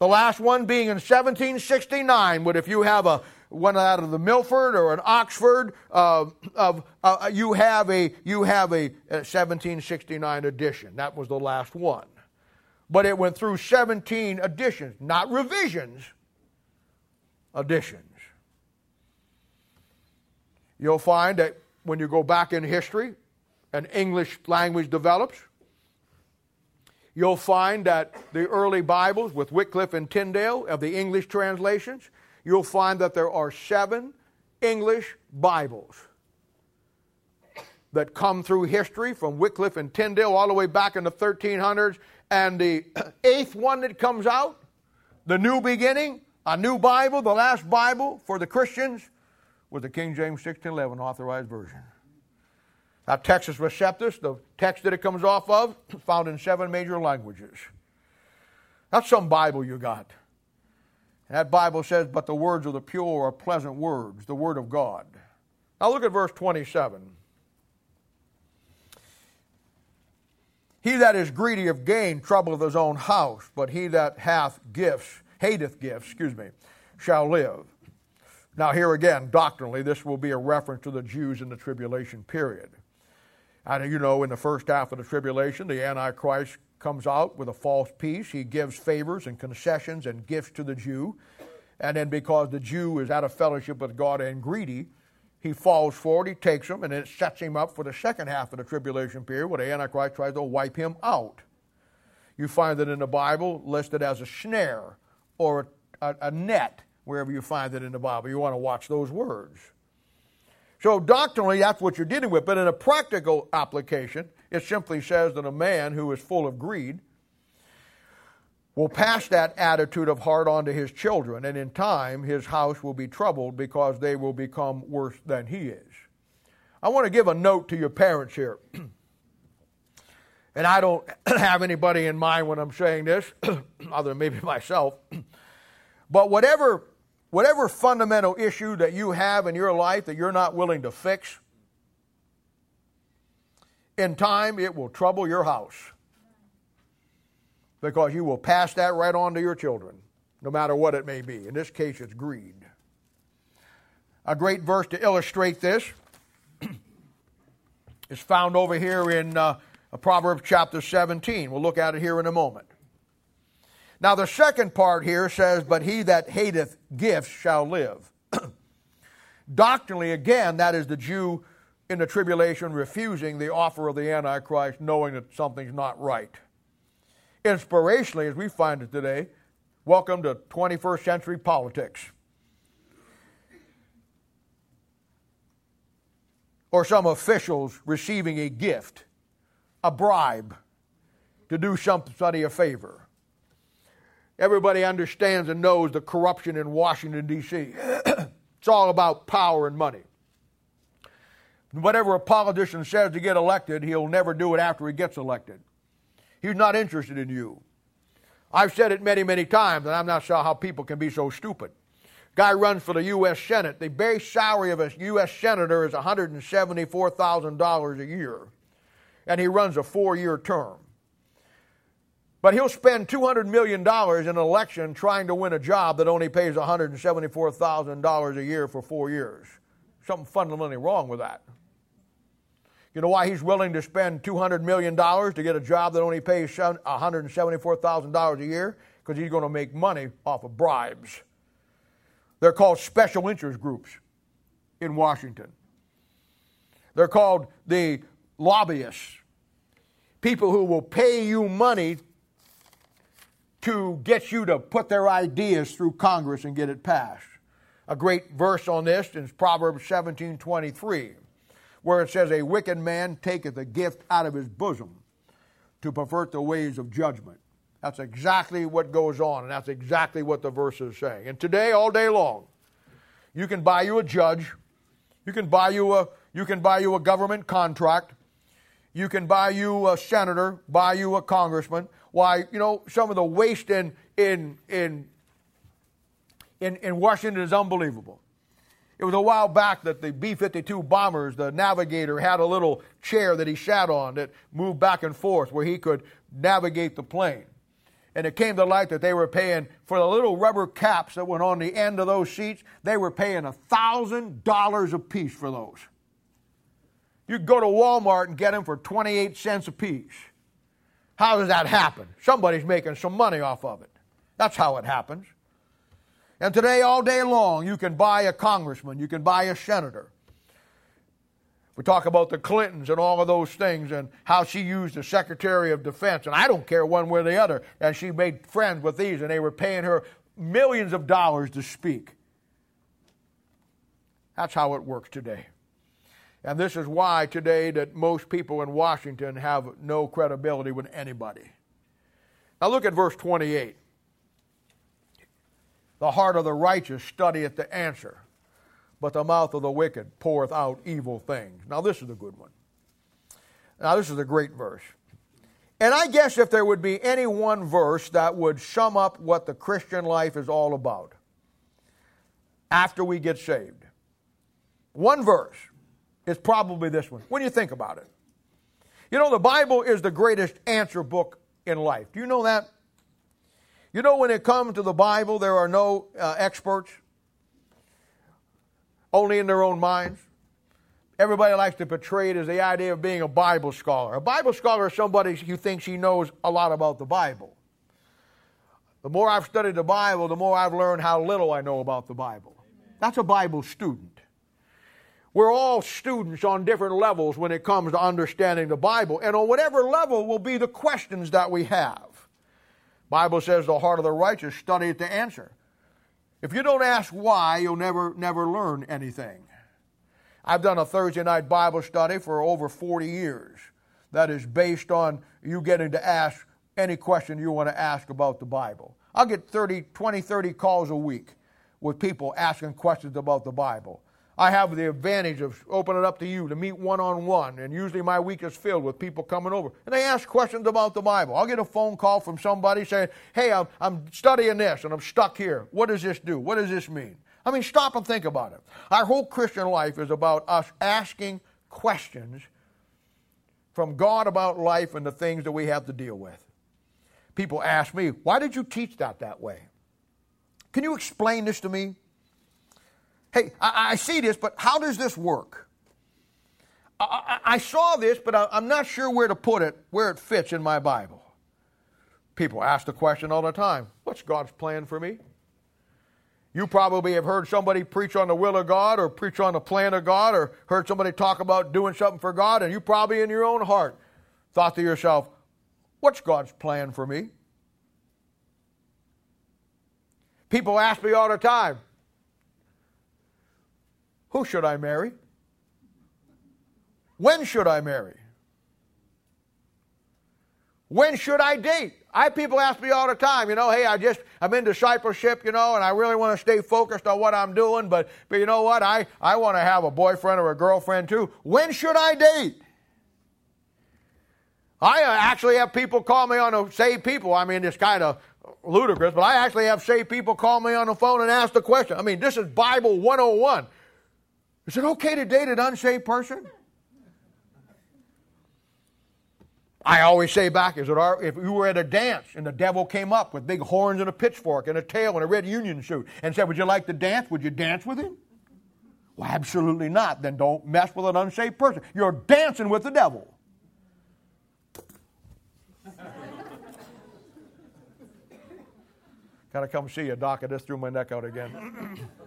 The last one being in 1769, but if you have a one out of the Milford or an Oxford, uh, of, uh, you have a you have a 1769 edition. That was the last one, but it went through 17 editions, not revisions, editions. You'll find that when you go back in history and English language develops, you'll find that the early Bibles with Wycliffe and Tyndale of the English translations, you'll find that there are seven English Bibles that come through history from Wycliffe and Tyndale all the way back in the 1300s. And the eighth one that comes out, the New Beginning, a new Bible, the last Bible for the Christians, was the King James 1611 authorized version. Now, Textus Receptus, the text that it comes off of, found in seven major languages. That's some Bible you got. that Bible says, But the words of the pure are pleasant words, the Word of God. Now look at verse 27. He that is greedy of gain troubleth his own house, but he that hath gifts, hateth gifts, excuse me, shall live. Now, here again, doctrinally, this will be a reference to the Jews in the tribulation period. And you know, in the first half of the tribulation, the Antichrist comes out with a false peace. He gives favors and concessions and gifts to the Jew. And then, because the Jew is out of fellowship with God and greedy, he falls forward, he takes him, and it sets him up for the second half of the tribulation period where the Antichrist tries to wipe him out. You find that in the Bible listed as a snare or a, a net wherever you find it in the Bible. You want to watch those words. So, doctrinally, that's what you're dealing with. But in a practical application, it simply says that a man who is full of greed will pass that attitude of heart on to his children, and in time, his house will be troubled because they will become worse than he is. I want to give a note to your parents here. and I don't have anybody in mind when I'm saying this, other than maybe myself. but whatever whatever fundamental issue that you have in your life that you're not willing to fix, in time it will trouble your house because you will pass that right on to your children, no matter what it may be. In this case, it's greed. A great verse to illustrate this is found over here in uh, Proverbs chapter 17. We'll look at it here in a moment. Now, the second part here says, But he that hateth gifts shall live. Doctrinally, again, that is the Jew in the tribulation refusing the offer of the Antichrist, knowing that something's not right. Inspirationally, as we find it today, welcome to 21st century politics. Or some officials receiving a gift, a bribe, to do somebody a favor Everybody understands and knows the corruption in Washington, D.C. it's all about power and money. Whatever a politician says to get elected, he'll never do it after he gets elected. He's not interested in you. I've said it many, many times, and I'm not sure how people can be so stupid. Guy runs for the U.S. Senate. The base salary of a U.S. senator is $174,000 a year, and he runs a four year term. But he'll spend $200 million in an election trying to win a job that only pays $174,000 a year for four years. Something fundamentally wrong with that. You know why he's willing to spend $200 million to get a job that only pays $174,000 a year? Because he's going to make money off of bribes. They're called special interest groups in Washington. They're called the lobbyists, people who will pay you money to get you to put their ideas through Congress and get it passed. A great verse on this is Proverbs 17 23, where it says, A wicked man taketh a gift out of his bosom to pervert the ways of judgment. That's exactly what goes on, and that's exactly what the verse is saying. And today, all day long, you can buy you a judge, you can buy you a you can buy you a government contract, you can buy you a senator, buy you a congressman. Why, you know, some of the waste in in in in, in Washington is unbelievable. It was a while back that the B 52 bombers, the navigator, had a little chair that he sat on that moved back and forth where he could navigate the plane. And it came to light that they were paying for the little rubber caps that went on the end of those seats, they were paying $1,000 a piece for those. You go to Walmart and get them for 28 cents a piece. How does that happen? Somebody's making some money off of it. That's how it happens. And today, all day long, you can buy a congressman, you can buy a senator. We talk about the Clintons and all of those things and how she used the Secretary of Defense. And I don't care one way or the other. And she made friends with these, and they were paying her millions of dollars to speak. That's how it works today. And this is why today that most people in Washington have no credibility with anybody. Now look at verse 28. The heart of the righteous studieth the answer, but the mouth of the wicked poureth out evil things. Now, this is a good one. Now, this is a great verse. And I guess if there would be any one verse that would sum up what the Christian life is all about after we get saved, one verse is probably this one when you think about it. You know, the Bible is the greatest answer book in life. Do you know that? You know, when it comes to the Bible, there are no uh, experts, only in their own minds. Everybody likes to portray it as the idea of being a Bible scholar. A Bible scholar is somebody who thinks he knows a lot about the Bible. The more I've studied the Bible, the more I've learned how little I know about the Bible. That's a Bible student. We're all students on different levels when it comes to understanding the Bible, and on whatever level will be the questions that we have. Bible says the heart of the righteous studieth to answer. If you don't ask why, you'll never, never learn anything. I've done a Thursday night Bible study for over 40 years. That is based on you getting to ask any question you want to ask about the Bible. I'll get 30, 20, 30 calls a week with people asking questions about the Bible. I have the advantage of opening it up to you to meet one on one, and usually my week is filled with people coming over. And they ask questions about the Bible. I'll get a phone call from somebody saying, Hey, I'm, I'm studying this and I'm stuck here. What does this do? What does this mean? I mean, stop and think about it. Our whole Christian life is about us asking questions from God about life and the things that we have to deal with. People ask me, Why did you teach that that way? Can you explain this to me? Hey, I, I see this, but how does this work? I, I, I saw this, but I, I'm not sure where to put it, where it fits in my Bible. People ask the question all the time What's God's plan for me? You probably have heard somebody preach on the will of God or preach on the plan of God or heard somebody talk about doing something for God, and you probably in your own heart thought to yourself, What's God's plan for me? People ask me all the time, who should I marry? When should I marry? When should I date? I people ask me all the time, you know, hey, I just I'm in discipleship, you know, and I really want to stay focused on what I'm doing, but but you know what? I I want to have a boyfriend or a girlfriend too. When should I date? I uh, actually have people call me on the saved people. I mean, it's kind of ludicrous, but I actually have saved people call me on the phone and ask the question. I mean, this is Bible 101. Is it okay to date an unsaved person? I always say back, is it our, if you were at a dance and the devil came up with big horns and a pitchfork and a tail and a red union suit and said, Would you like to dance? Would you dance with him? Well, absolutely not. Then don't mess with an unsaved person. You're dancing with the devil. Gotta come see you, Doc. I just threw my neck out again.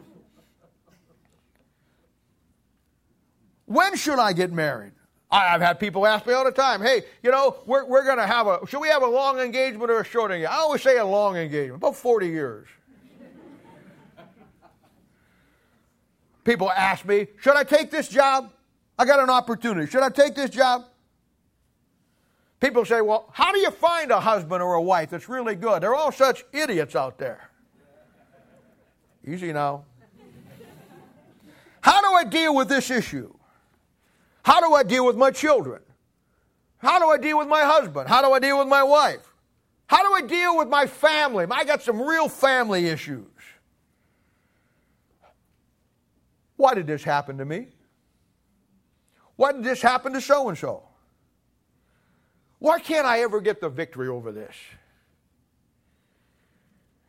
When should I get married? I've had people ask me all the time, hey, you know, we're, we're going to have a, should we have a long engagement or a short engagement? I always say a long engagement, about 40 years. people ask me, should I take this job? I got an opportunity. Should I take this job? People say, well, how do you find a husband or a wife that's really good? They're all such idiots out there. Easy now. How do I deal with this issue? How do I deal with my children? How do I deal with my husband? How do I deal with my wife? How do I deal with my family? I got some real family issues. Why did this happen to me? Why did this happen to so and so? Why can't I ever get the victory over this?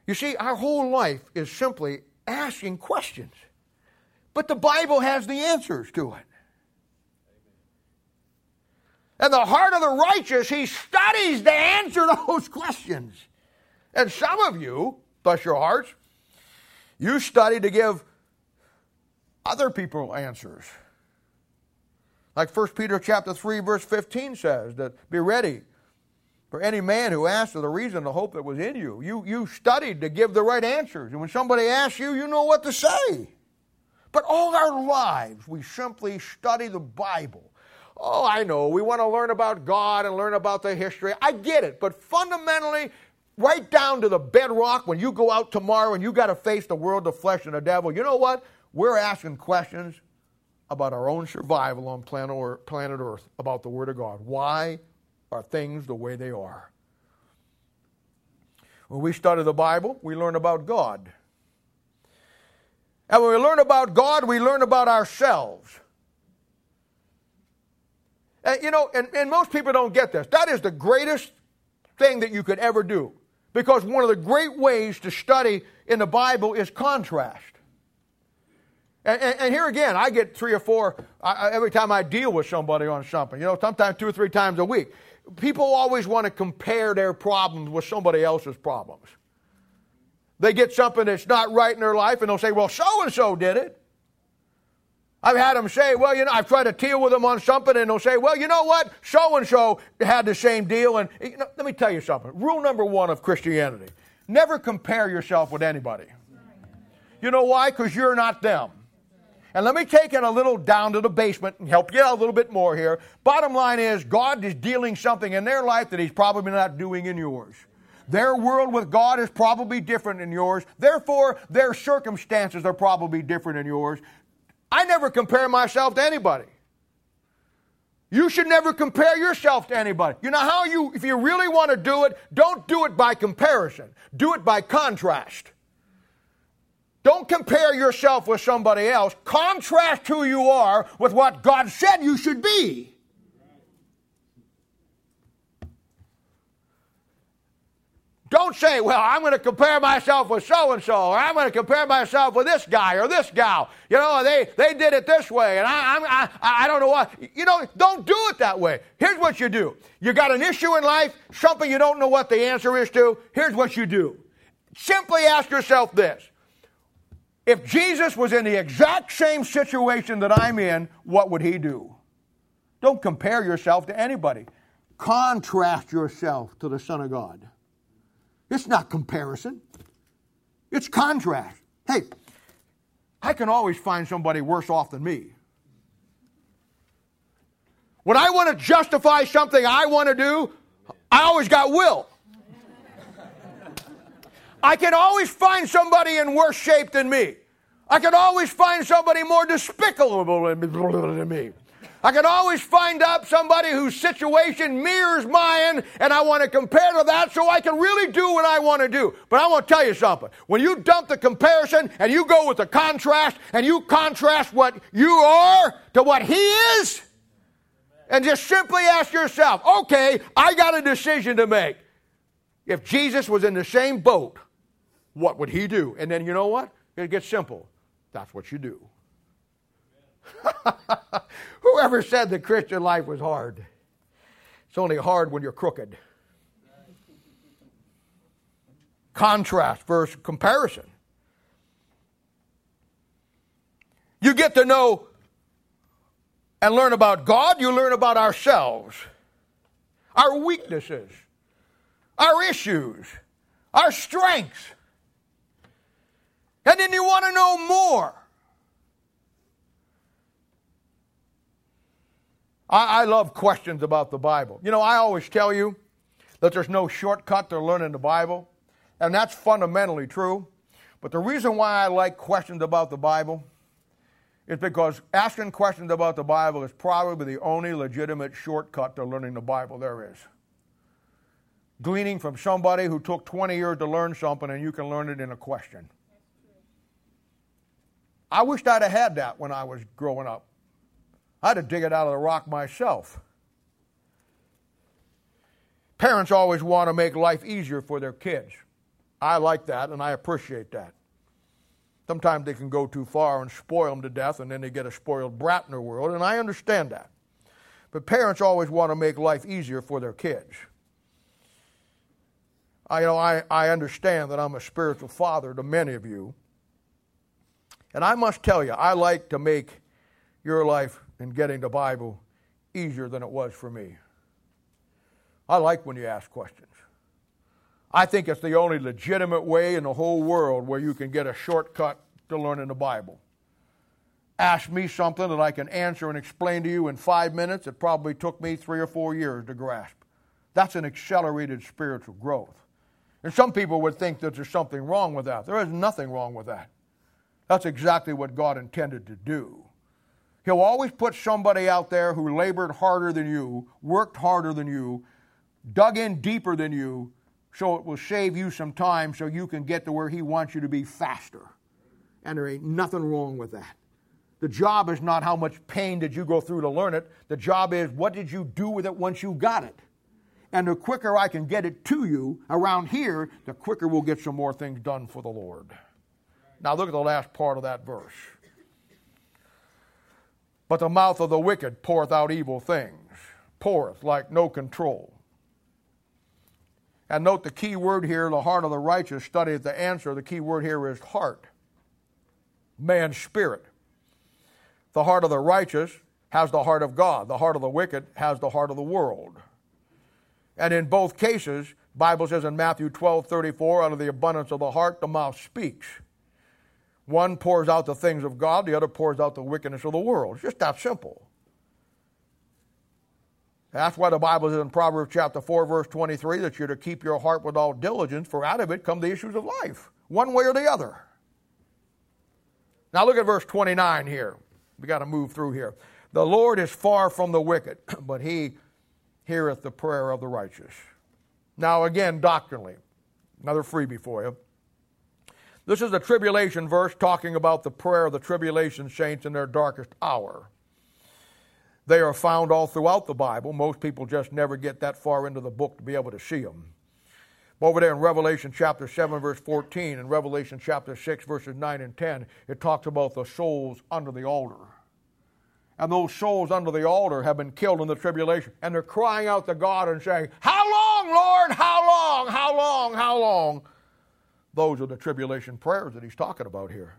You see, our whole life is simply asking questions. But the Bible has the answers to it. And the heart of the righteous, he studies to answer those questions. And some of you, bless your hearts, you study to give other people answers. Like 1 Peter chapter 3 verse 15 says that be ready for any man who asks for the reason the hope that was in you. You you studied to give the right answers. And when somebody asks you, you know what to say. But all our lives we simply study the Bible. Oh, I know. We want to learn about God and learn about the history. I get it. But fundamentally, right down to the bedrock, when you go out tomorrow and you got to face the world, the flesh, and the devil, you know what? We're asking questions about our own survival on planet Earth, about the Word of God. Why are things the way they are? When we study the Bible, we learn about God. And when we learn about God, we learn about ourselves. And, you know, and, and most people don't get this. That is the greatest thing that you could ever do. Because one of the great ways to study in the Bible is contrast. And, and, and, here again, I get three or four I, every time I deal with somebody on something. You know, sometimes two or three times a week. People always want to compare their problems with somebody else's problems. They get something that's not right in their life, and they'll say, "Well, so and so did it." I've had them say, "Well, you know," I've tried to deal with them on something, and they'll say, "Well, you know what? So and so had the same deal." And you know, let me tell you something. Rule number one of Christianity: never compare yourself with anybody. You know why? Because you're not them. And let me take it a little down to the basement and help you out a little bit more here. Bottom line is, God is dealing something in their life that He's probably not doing in yours. Their world with God is probably different than yours. Therefore, their circumstances are probably different than yours. I never compare myself to anybody. You should never compare yourself to anybody. You know how you, if you really want to do it, don't do it by comparison. Do it by contrast. Don't compare yourself with somebody else. Contrast who you are with what God said you should be. Don't say, well, I'm going to compare myself with so and so, or I'm going to compare myself with this guy or this gal. You know, they, they did it this way, and I, I, I, I don't know why. You know, don't do it that way. Here's what you do you got an issue in life, something you don't know what the answer is to. Here's what you do simply ask yourself this if Jesus was in the exact same situation that I'm in, what would he do? Don't compare yourself to anybody. Contrast yourself to the Son of God. It's not comparison, it's contrast. Hey, I can always find somebody worse off than me. When I want to justify something I want to do, I always got will. I can always find somebody in worse shape than me. I can always find somebody more despicable than me. I can always find out somebody whose situation mirrors mine, and I want to compare to that so I can really do what I want to do. But I want to tell you something. When you dump the comparison and you go with the contrast, and you contrast what you are to what he is, and just simply ask yourself, okay, I got a decision to make. If Jesus was in the same boat, what would he do? And then you know what? It gets simple. That's what you do. Whoever said the Christian life was hard? It's only hard when you're crooked. Contrast versus comparison. You get to know and learn about God, you learn about ourselves, our weaknesses, our issues, our strengths. And then you want to know more. I, I, love questions about the Bible. You know, I always tell you that there's no shortcut to learning the Bible, and that's fundamentally true. But the reason why I like questions about the Bible is because asking questions about the Bible is probably the only legitimate shortcut to learning the Bible there is. Gleaning from somebody who took 20 years to learn something and you can learn it in a question. I wished I'd have had that when I was growing up. I had to dig it out of the rock myself. Parents always want to make life easier for their kids. I like that and I appreciate that. Sometimes they can go too far and spoil them to death, and then they get a spoiled brat in their world, and I understand that. But parents always want to make life easier for their kids. I, you know, I, I understand that I'm a spiritual father to many of you. And I must tell you, I like to make your life in getting the Bible easier than it was for me. I like when you ask questions. I think it's the only legitimate way in the whole world where you can get a shortcut to learning the Bible. Ask me something that I can answer and explain to you in five minutes. It probably took me three or four years to grasp. That's an accelerated spiritual growth. And some people would think that there's something wrong with that. There is nothing wrong with that. That's exactly what God intended to do. He'll always put somebody out there who labored harder than you, worked harder than you, dug in deeper than you, so it will save you some time so you can get to where He wants you to be faster. And there ain't nothing wrong with that. The job is not how much pain did you go through to learn it. The job is what did you do with it once you got it. And the quicker I can get it to you around here, the quicker we'll get some more things done for the Lord. Now look at the last part of that verse. But the mouth of the wicked poureth out evil things, poureth like no control. And note the key word here, the heart of the righteous, study the answer. The key word here is heart, man's spirit. The heart of the righteous has the heart of God. The heart of the wicked has the heart of the world. And in both cases, Bible says in Matthew 12, 34, out of the abundance of the heart, the mouth speaks. One pours out the things of God, the other pours out the wickedness of the world. It's just that simple. That's why the Bible says in Proverbs chapter 4, verse 23, that you're to keep your heart with all diligence, for out of it come the issues of life, one way or the other. Now look at verse 29 here. We got to move through here. The Lord is far from the wicked, but he heareth the prayer of the righteous. Now, again, doctrinally, another freebie for you. This is the tribulation verse talking about the prayer of the tribulation saints in their darkest hour. They are found all throughout the Bible. Most people just never get that far into the book to be able to see them. Over there in Revelation chapter 7, verse 14, and Revelation chapter 6, verses 9 and 10, it talks about the souls under the altar. And those souls under the altar have been killed in the tribulation. And they're crying out to God and saying, How long, Lord? How long? How long? How long? Those are the tribulation prayers that he's talking about here.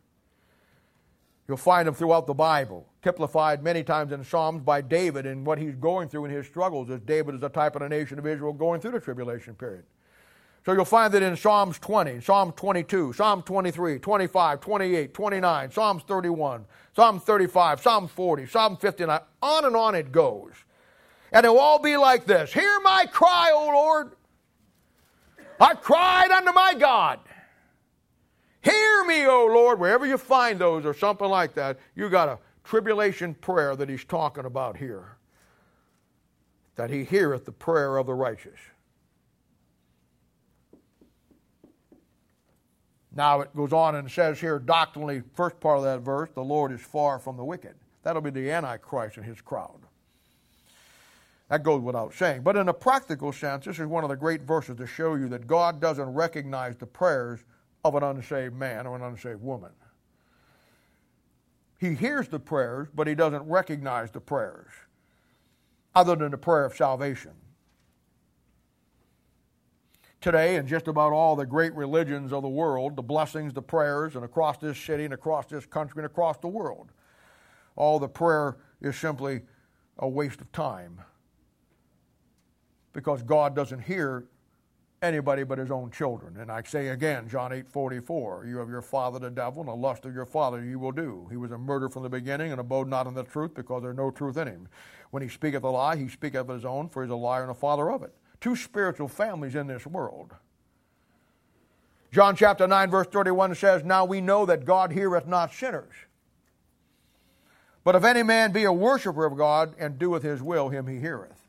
You'll find them throughout the Bible, typified many times in Psalms by David and what he's going through in his struggles, as David is a type of the nation of Israel going through the tribulation period. So you'll find that in Psalms 20, Psalm 22, Psalm 23, 25, 28, 29, Psalms 31, Psalm 35, Psalm 40, Psalm 59, on and on it goes. And it will all be like this Hear my cry, O Lord. I cried unto my God. Hear me, O Lord, wherever you find those or something like that, you got a tribulation prayer that he's talking about here. That he heareth the prayer of the righteous. Now it goes on and says here, doctrinally, first part of that verse, the Lord is far from the wicked. That'll be the Antichrist and his crowd. That goes without saying. But in a practical sense, this is one of the great verses to show you that God doesn't recognize the prayers of an unsaved man or an unsaved woman. He hears the prayers, but he doesn't recognize the prayers, other than the prayer of salvation. Today, in just about all the great religions of the world, the blessings, the prayers, and across this city and across this country and across the world, all the prayer is simply a waste of time because God doesn't hear anybody but his own children. And I say again, John 8 44, you have your father the devil, and the lust of your father you will do. He was a murderer from the beginning, and abode not in the truth, because there is no truth in him. When he speaketh a lie, he speaketh of his own, for he is a liar and a father of it. Two spiritual families in this world. John chapter 9, verse 31 says, Now we know that God heareth not sinners. But if any man be a worshiper of God and doeth his will, him he heareth.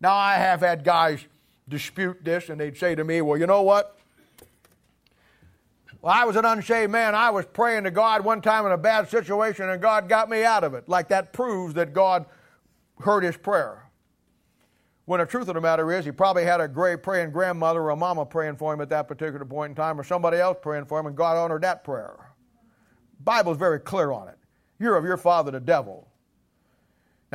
Now I have had guys dispute this, and they'd say to me, Well, you know what? Well, I was an unsaved man. I was praying to God one time in a bad situation, and God got me out of it. Like that proves that God heard his prayer. When the truth of the matter is, he probably had a great praying grandmother or a mama praying for him at that particular point in time, or somebody else praying for him, and God honored that prayer. Bible's very clear on it. You're of your father, the devil.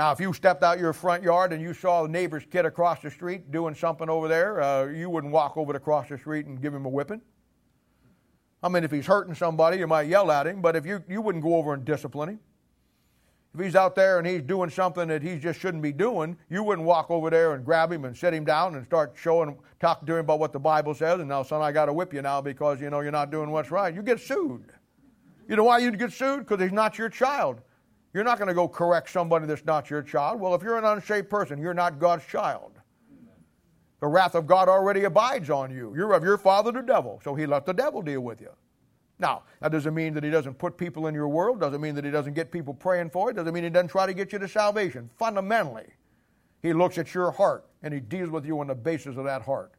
Now, if you stepped out your front yard and you saw a neighbor's kid across the street doing something over there, uh, you wouldn't walk over to cross the street and give him a whipping. I mean, if he's hurting somebody, you might yell at him, but if you, you wouldn't go over and discipline him. If he's out there and he's doing something that he just shouldn't be doing, you wouldn't walk over there and grab him and sit him down and start showing, talking to him about what the Bible says. And now, son, I got to whip you now because you know you're not doing what's right. You get sued. You know why you'd get sued? Because he's not your child. You're not going to go correct somebody that's not your child. Well, if you're an unsaved person, you're not God's child. The wrath of God already abides on you. You're of your father, the devil. So he let the devil deal with you. Now, that doesn't mean that he doesn't put people in your world, doesn't mean that he doesn't get people praying for it, doesn't mean he doesn't try to get you to salvation. Fundamentally, he looks at your heart and he deals with you on the basis of that heart.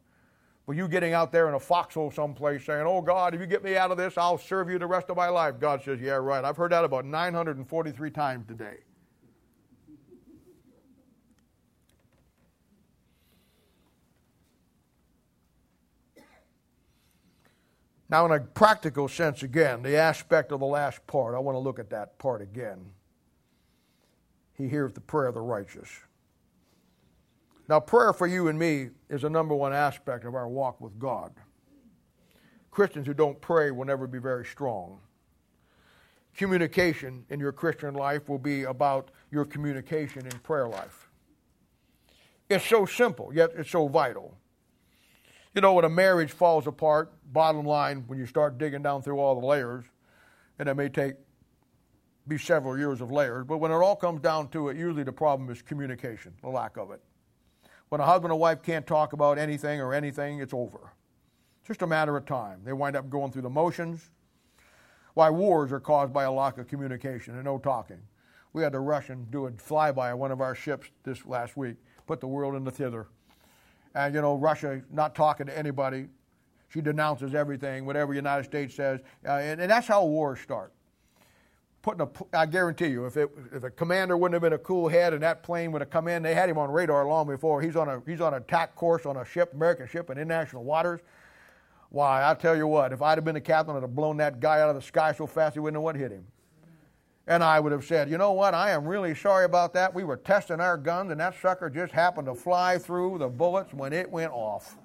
But you getting out there in a foxhole someplace saying, Oh God, if you get me out of this, I'll serve you the rest of my life. God says, Yeah, right. I've heard that about 943 times today. Now, in a practical sense, again, the aspect of the last part, I want to look at that part again. He hears the prayer of the righteous. Now, prayer for you and me is a number one aspect of our walk with God. Christians who don't pray will never be very strong. Communication in your Christian life will be about your communication in prayer life. It's so simple, yet it's so vital. You know, when a marriage falls apart, bottom line, when you start digging down through all the layers, and it may take be several years of layers, but when it all comes down to it, usually the problem is communication, the lack of it. When a husband and wife can't talk about anything or anything, it's over. It's just a matter of time. They wind up going through the motions. Why wars are caused by a lack of communication and no talking. We had the Russian do a flyby of one of our ships this last week, put the world in the thither. And, you know, Russia not talking to anybody. She denounces everything, whatever the United States says. Uh, and, and that's how wars start putting a, I guarantee you, if, it, if a commander wouldn't have been a cool head and that plane would have come in, they had him on radar long before. He's on a he's on a attack course on a ship, American ship in international waters. Why, I tell you what, if I'd have been the captain, I'd have blown that guy out of the sky so fast he wouldn't know what hit him. And I would have said, you know what, I am really sorry about that. We were testing our guns and that sucker just happened to fly through the bullets when it went off.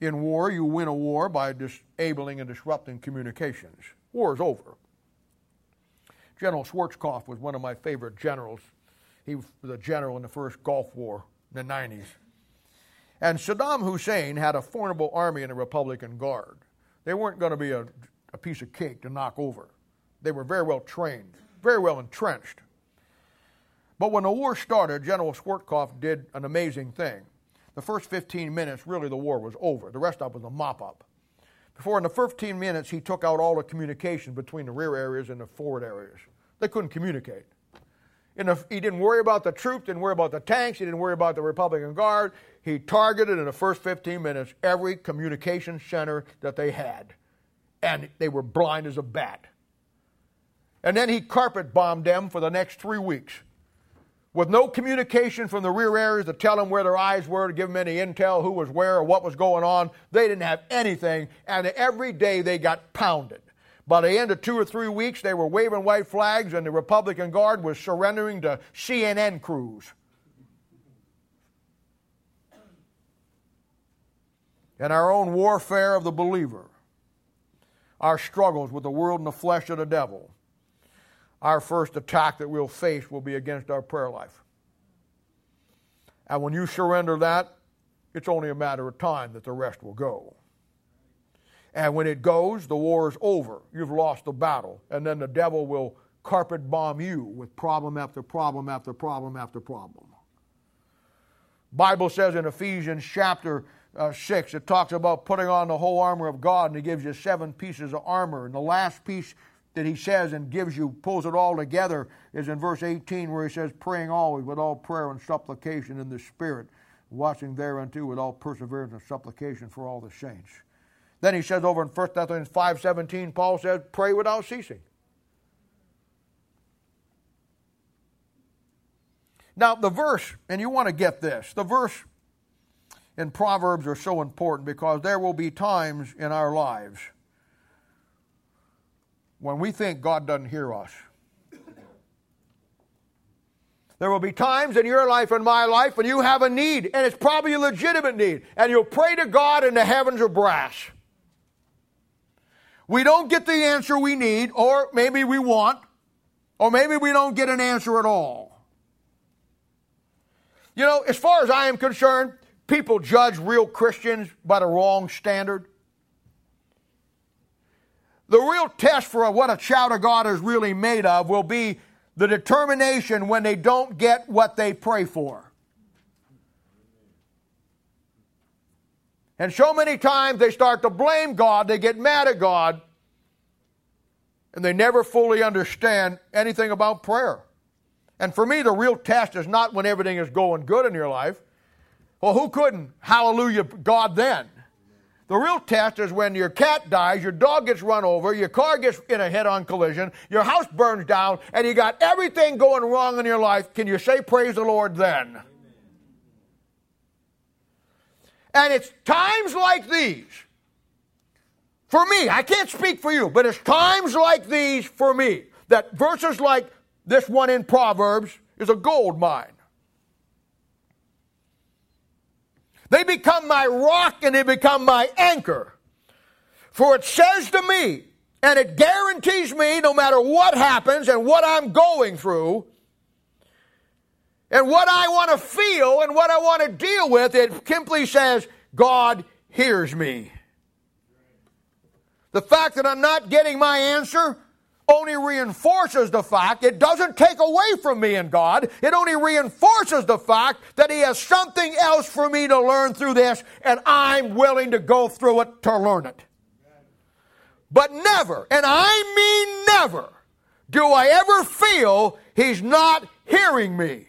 In war, you win a war by disabling and disrupting communications. War is over. General Schwarzkopf was one of my favorite generals. He was a general in the first Gulf War in the 90s. And Saddam Hussein had a formidable army and a Republican Guard. They weren't going to be a, a piece of cake to knock over. They were very well trained, very well entrenched. But when the war started, General Schwarzkopf did an amazing thing. The first 15 minutes, really, the war was over. The rest of it was a mop up. Before, in the 15 minutes, he took out all the communication between the rear areas and the forward areas. They couldn't communicate. The, he didn't worry about the troops, didn't worry about the tanks, he didn't worry about the Republican Guard. He targeted in the first 15 minutes every communication center that they had. And they were blind as a bat. And then he carpet bombed them for the next three weeks with no communication from the rear areas to tell them where their eyes were, to give them any intel, who was where, or what was going on. They didn't have anything, and every day they got pounded. By the end of two or three weeks, they were waving white flags, and the Republican Guard was surrendering to CNN crews. In our own warfare of the believer, our struggles with the world and the flesh of the devil, our first attack that we'll face will be against our prayer life. And when you surrender that, it's only a matter of time that the rest will go. And when it goes, the war is over. You've lost the battle. And then the devil will carpet bomb you with problem after problem after problem after problem. Bible says in Ephesians chapter uh, 6, it talks about putting on the whole armor of God, and he gives you seven pieces of armor. And the last piece that he says and gives you, pulls it all together, is in verse 18, where he says, Praying always with all prayer and supplication in the Spirit, watching thereunto with all perseverance and supplication for all the saints. Then he says over in 1 Thessalonians 5.17, Paul says, Pray without ceasing. Now, the verse, and you want to get this, the verse in Proverbs are so important because there will be times in our lives when we think God doesn't hear us. There will be times in your life and my life when you have a need, and it's probably a legitimate need, and you'll pray to God and the heavens are brass. We don't get the answer we need, or maybe we want, or maybe we don't get an answer at all. You know, as far as I am concerned, people judge real Christians by the wrong standard. The real test for what a child of God is really made of will be the determination when they don't get what they pray for. And so many times they start to blame God, they get mad at God, and they never fully understand anything about prayer. And for me, the real test is not when everything is going good in your life. Well, who couldn't hallelujah God then? The real test is when your cat dies, your dog gets run over, your car gets in a head on collision, your house burns down, and you got everything going wrong in your life. Can you say praise the Lord then? And it's times like these, for me, I can't speak for you, but it's times like these for me that verses like this one in Proverbs is a gold mine. They become my rock and they become my anchor. For it says to me, and it guarantees me no matter what happens and what I'm going through, and what I want to feel and what I want to deal with, it simply says, God hears me. The fact that I'm not getting my answer only reinforces the fact, it doesn't take away from me and God. It only reinforces the fact that He has something else for me to learn through this, and I'm willing to go through it to learn it. But never, and I mean never, do I ever feel He's not hearing me.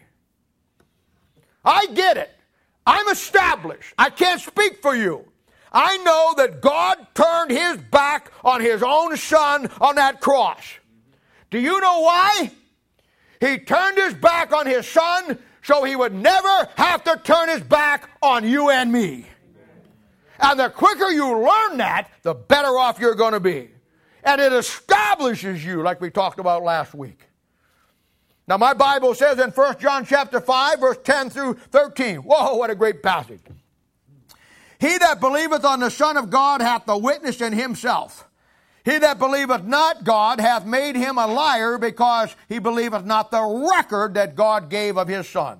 I get it. I'm established. I can't speak for you. I know that God turned his back on his own son on that cross. Do you know why? He turned his back on his son so he would never have to turn his back on you and me. And the quicker you learn that, the better off you're going to be. And it establishes you, like we talked about last week. Now, my Bible says in 1 John chapter 5, verse 10 through 13. Whoa, what a great passage. He that believeth on the Son of God hath the witness in himself. He that believeth not God hath made him a liar because he believeth not the record that God gave of his Son.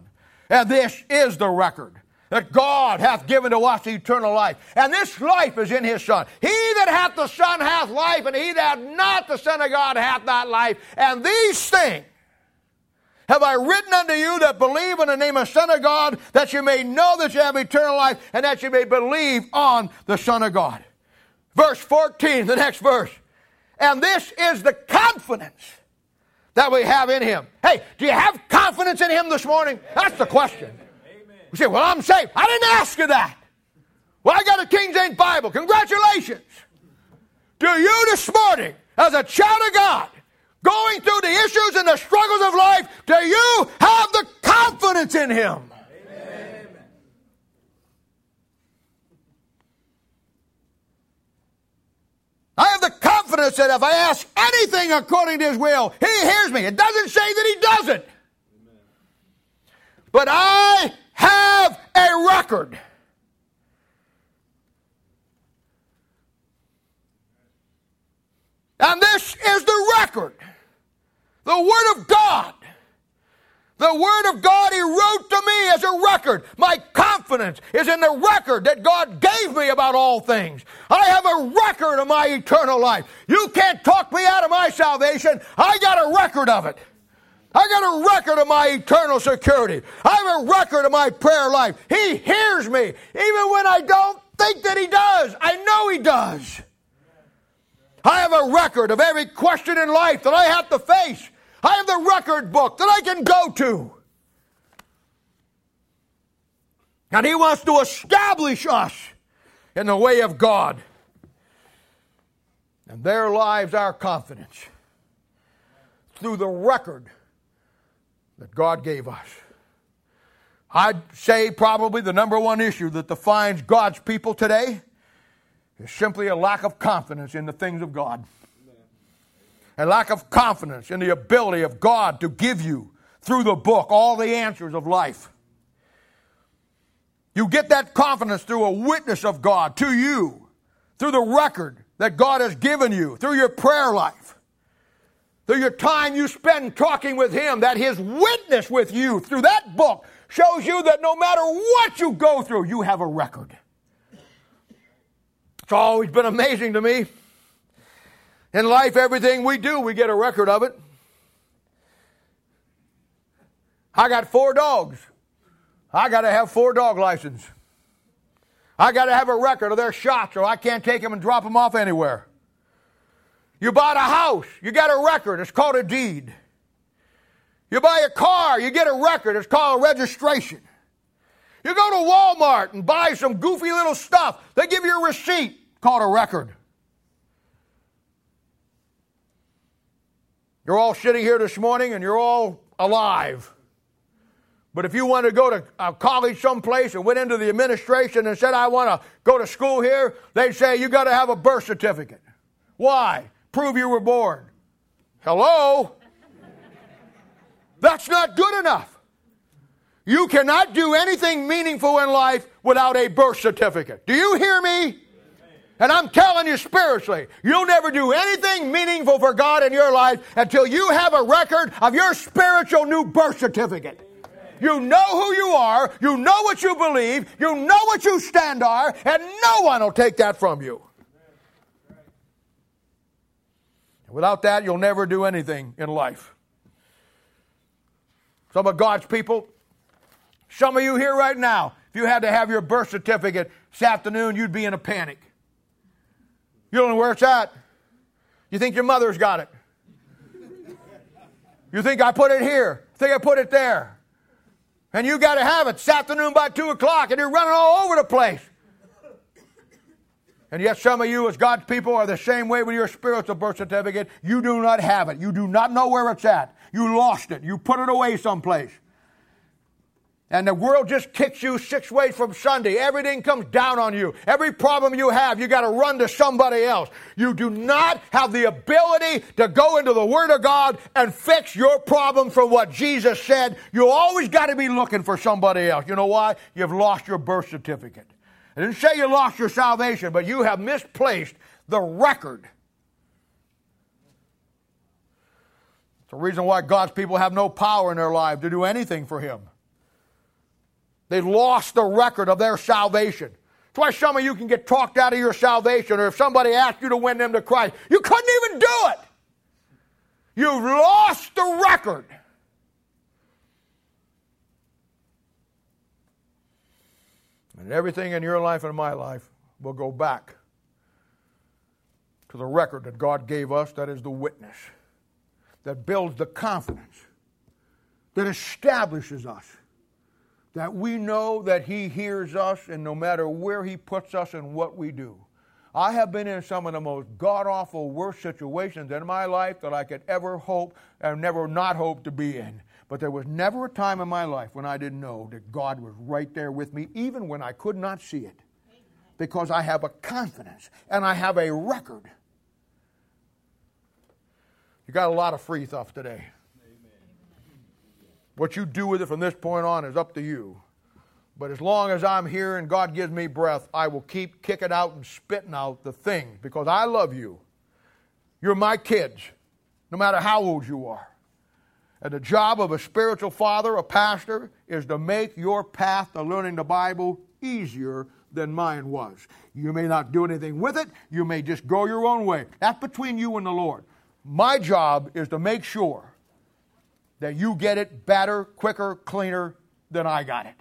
And this is the record that God hath given to us eternal life. And this life is in his Son. He that hath the Son hath life, and he that hath not the Son of God hath not life. And these things have I written unto you that believe in the name of Son of God, that you may know that you have eternal life, and that you may believe on the Son of God. Verse 14, the next verse. And this is the confidence that we have in Him. Hey, do you have confidence in Him this morning? That's the question. You say, well, I'm saved. I didn't ask you that. Well, I got a King James Bible. Congratulations. Do you this morning, as a child of God, going through the issues and the struggles of life, do you have the confidence in Him? Amen. I have the confidence that if I ask anything according to His will, He hears me. It doesn't say that He doesn't. But I have a record. Record. The Word of God. The Word of God He wrote to me as a record. My confidence is in the record that God gave me about all things. I have a record of my eternal life. You can't talk me out of my salvation. I got a record of it. I got a record of my eternal security. I have a record of my prayer life. He hears me even when I don't think that He does. I know He does. I have a record of every question in life that I have to face. I have the record book that I can go to. And He wants to establish us in the way of God. And there lies our confidence through the record that God gave us. I'd say probably the number one issue that defines God's people today is simply a lack of confidence in the things of God a lack of confidence in the ability of God to give you through the book all the answers of life. You get that confidence through a witness of God to you, through the record that God has given you, through your prayer life, through your time you spend talking with Him, that His witness with you through that book shows you that no matter what you go through, you have a record. It's always been amazing to me in life, everything we do, we get a record of it. I got four dogs. I got to have four dog license. I got to have a record of their shots or I can't take them and drop them off anywhere. You bought a house, you got a record, it's called a deed. You buy a car, you get a record, it's called a registration. You go to Walmart and buy some goofy little stuff, they give you a receipt called a record. You're all sitting here this morning and you're all alive. But if you want to go to a college someplace and went into the administration and said, I want to go to school here, they'd say, You got to have a birth certificate. Why? Prove you were born. Hello? That's not good enough. You cannot do anything meaningful in life without a birth certificate. Do you hear me? And I'm telling you spiritually, you'll never do anything meaningful for God in your life until you have a record of your spiritual new birth certificate. You know who you are, you know what you believe, you know what you stand are, and no one will take that from you. Without that, you'll never do anything in life. Some of God's people, some of you here right now, if you had to have your birth certificate this afternoon, you'd be in a panic. You don't know where it's at. You think your mother's got it. You think I put it here. think I put it there. And you got to have it this afternoon by 2 o'clock, and you're running all over the place. And yet, some of you, as God's people, are the same way with your spiritual birth certificate. You do not have it. You do not know where it's at. You lost it. You put it away someplace. And the world just kicks you six ways from Sunday. Everything comes down on you. Every problem you have, you got to run to somebody else. You do not have the ability to go into the Word of God and fix your problem from what Jesus said. You always got to be looking for somebody else. You know why? You've lost your birth certificate. I didn't say you lost your salvation, but you have misplaced the record. It's the reason why God's people have no power in their life to do anything for Him. They lost the record of their salvation. That's why some of you can get talked out of your salvation, or if somebody asked you to win them to Christ, you couldn't even do it. You've lost the record. And everything in your life and my life will go back to the record that God gave us, that is the witness, that builds the confidence, that establishes us that we know that He hears us, and no matter where He puts us and what we do. I have been in some of the most god awful, worst situations in my life that I could ever hope and never not hope to be in. But there was never a time in my life when I didn't know that God was right there with me, even when I could not see it. Because I have a confidence and I have a record. You got a lot of free stuff today. What you do with it from this point on is up to you. But as long as I'm here and God gives me breath, I will keep kicking out and spitting out the things because I love you. You're my kids. no matter how old you are. And the job of a spiritual father, a pastor, is to make your path to learning the Bible easier than mine was. You may not do anything with it, you may just go your own way. That's between you and the Lord. My job is to make sure that you get it better, quicker, cleaner than I got it.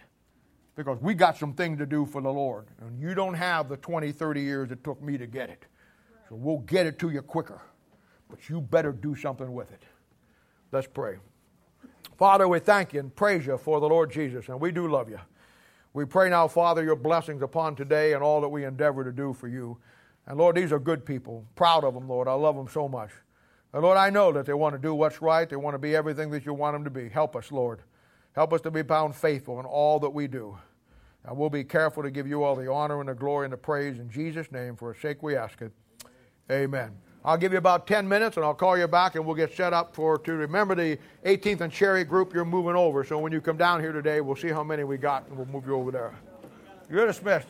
Because we got some things to do for the Lord. And you don't have the 20, 30 years it took me to get it. So we'll get it to you quicker. But you better do something with it. Let's pray. Father, we thank you and praise you for the Lord Jesus, and we do love you. We pray now, Father, your blessings upon today and all that we endeavor to do for you. And Lord, these are good people. Proud of them, Lord. I love them so much. And Lord, I know that they want to do what's right. They want to be everything that you want them to be. Help us, Lord. Help us to be bound faithful in all that we do. And we'll be careful to give you all the honor and the glory and the praise in Jesus' name. For a sake we ask it. Amen. I'll give you about 10 minutes and I'll call you back and we'll get set up for to remember the 18th and Cherry group you're moving over. So when you come down here today, we'll see how many we got and we'll move you over there. You're dismissed.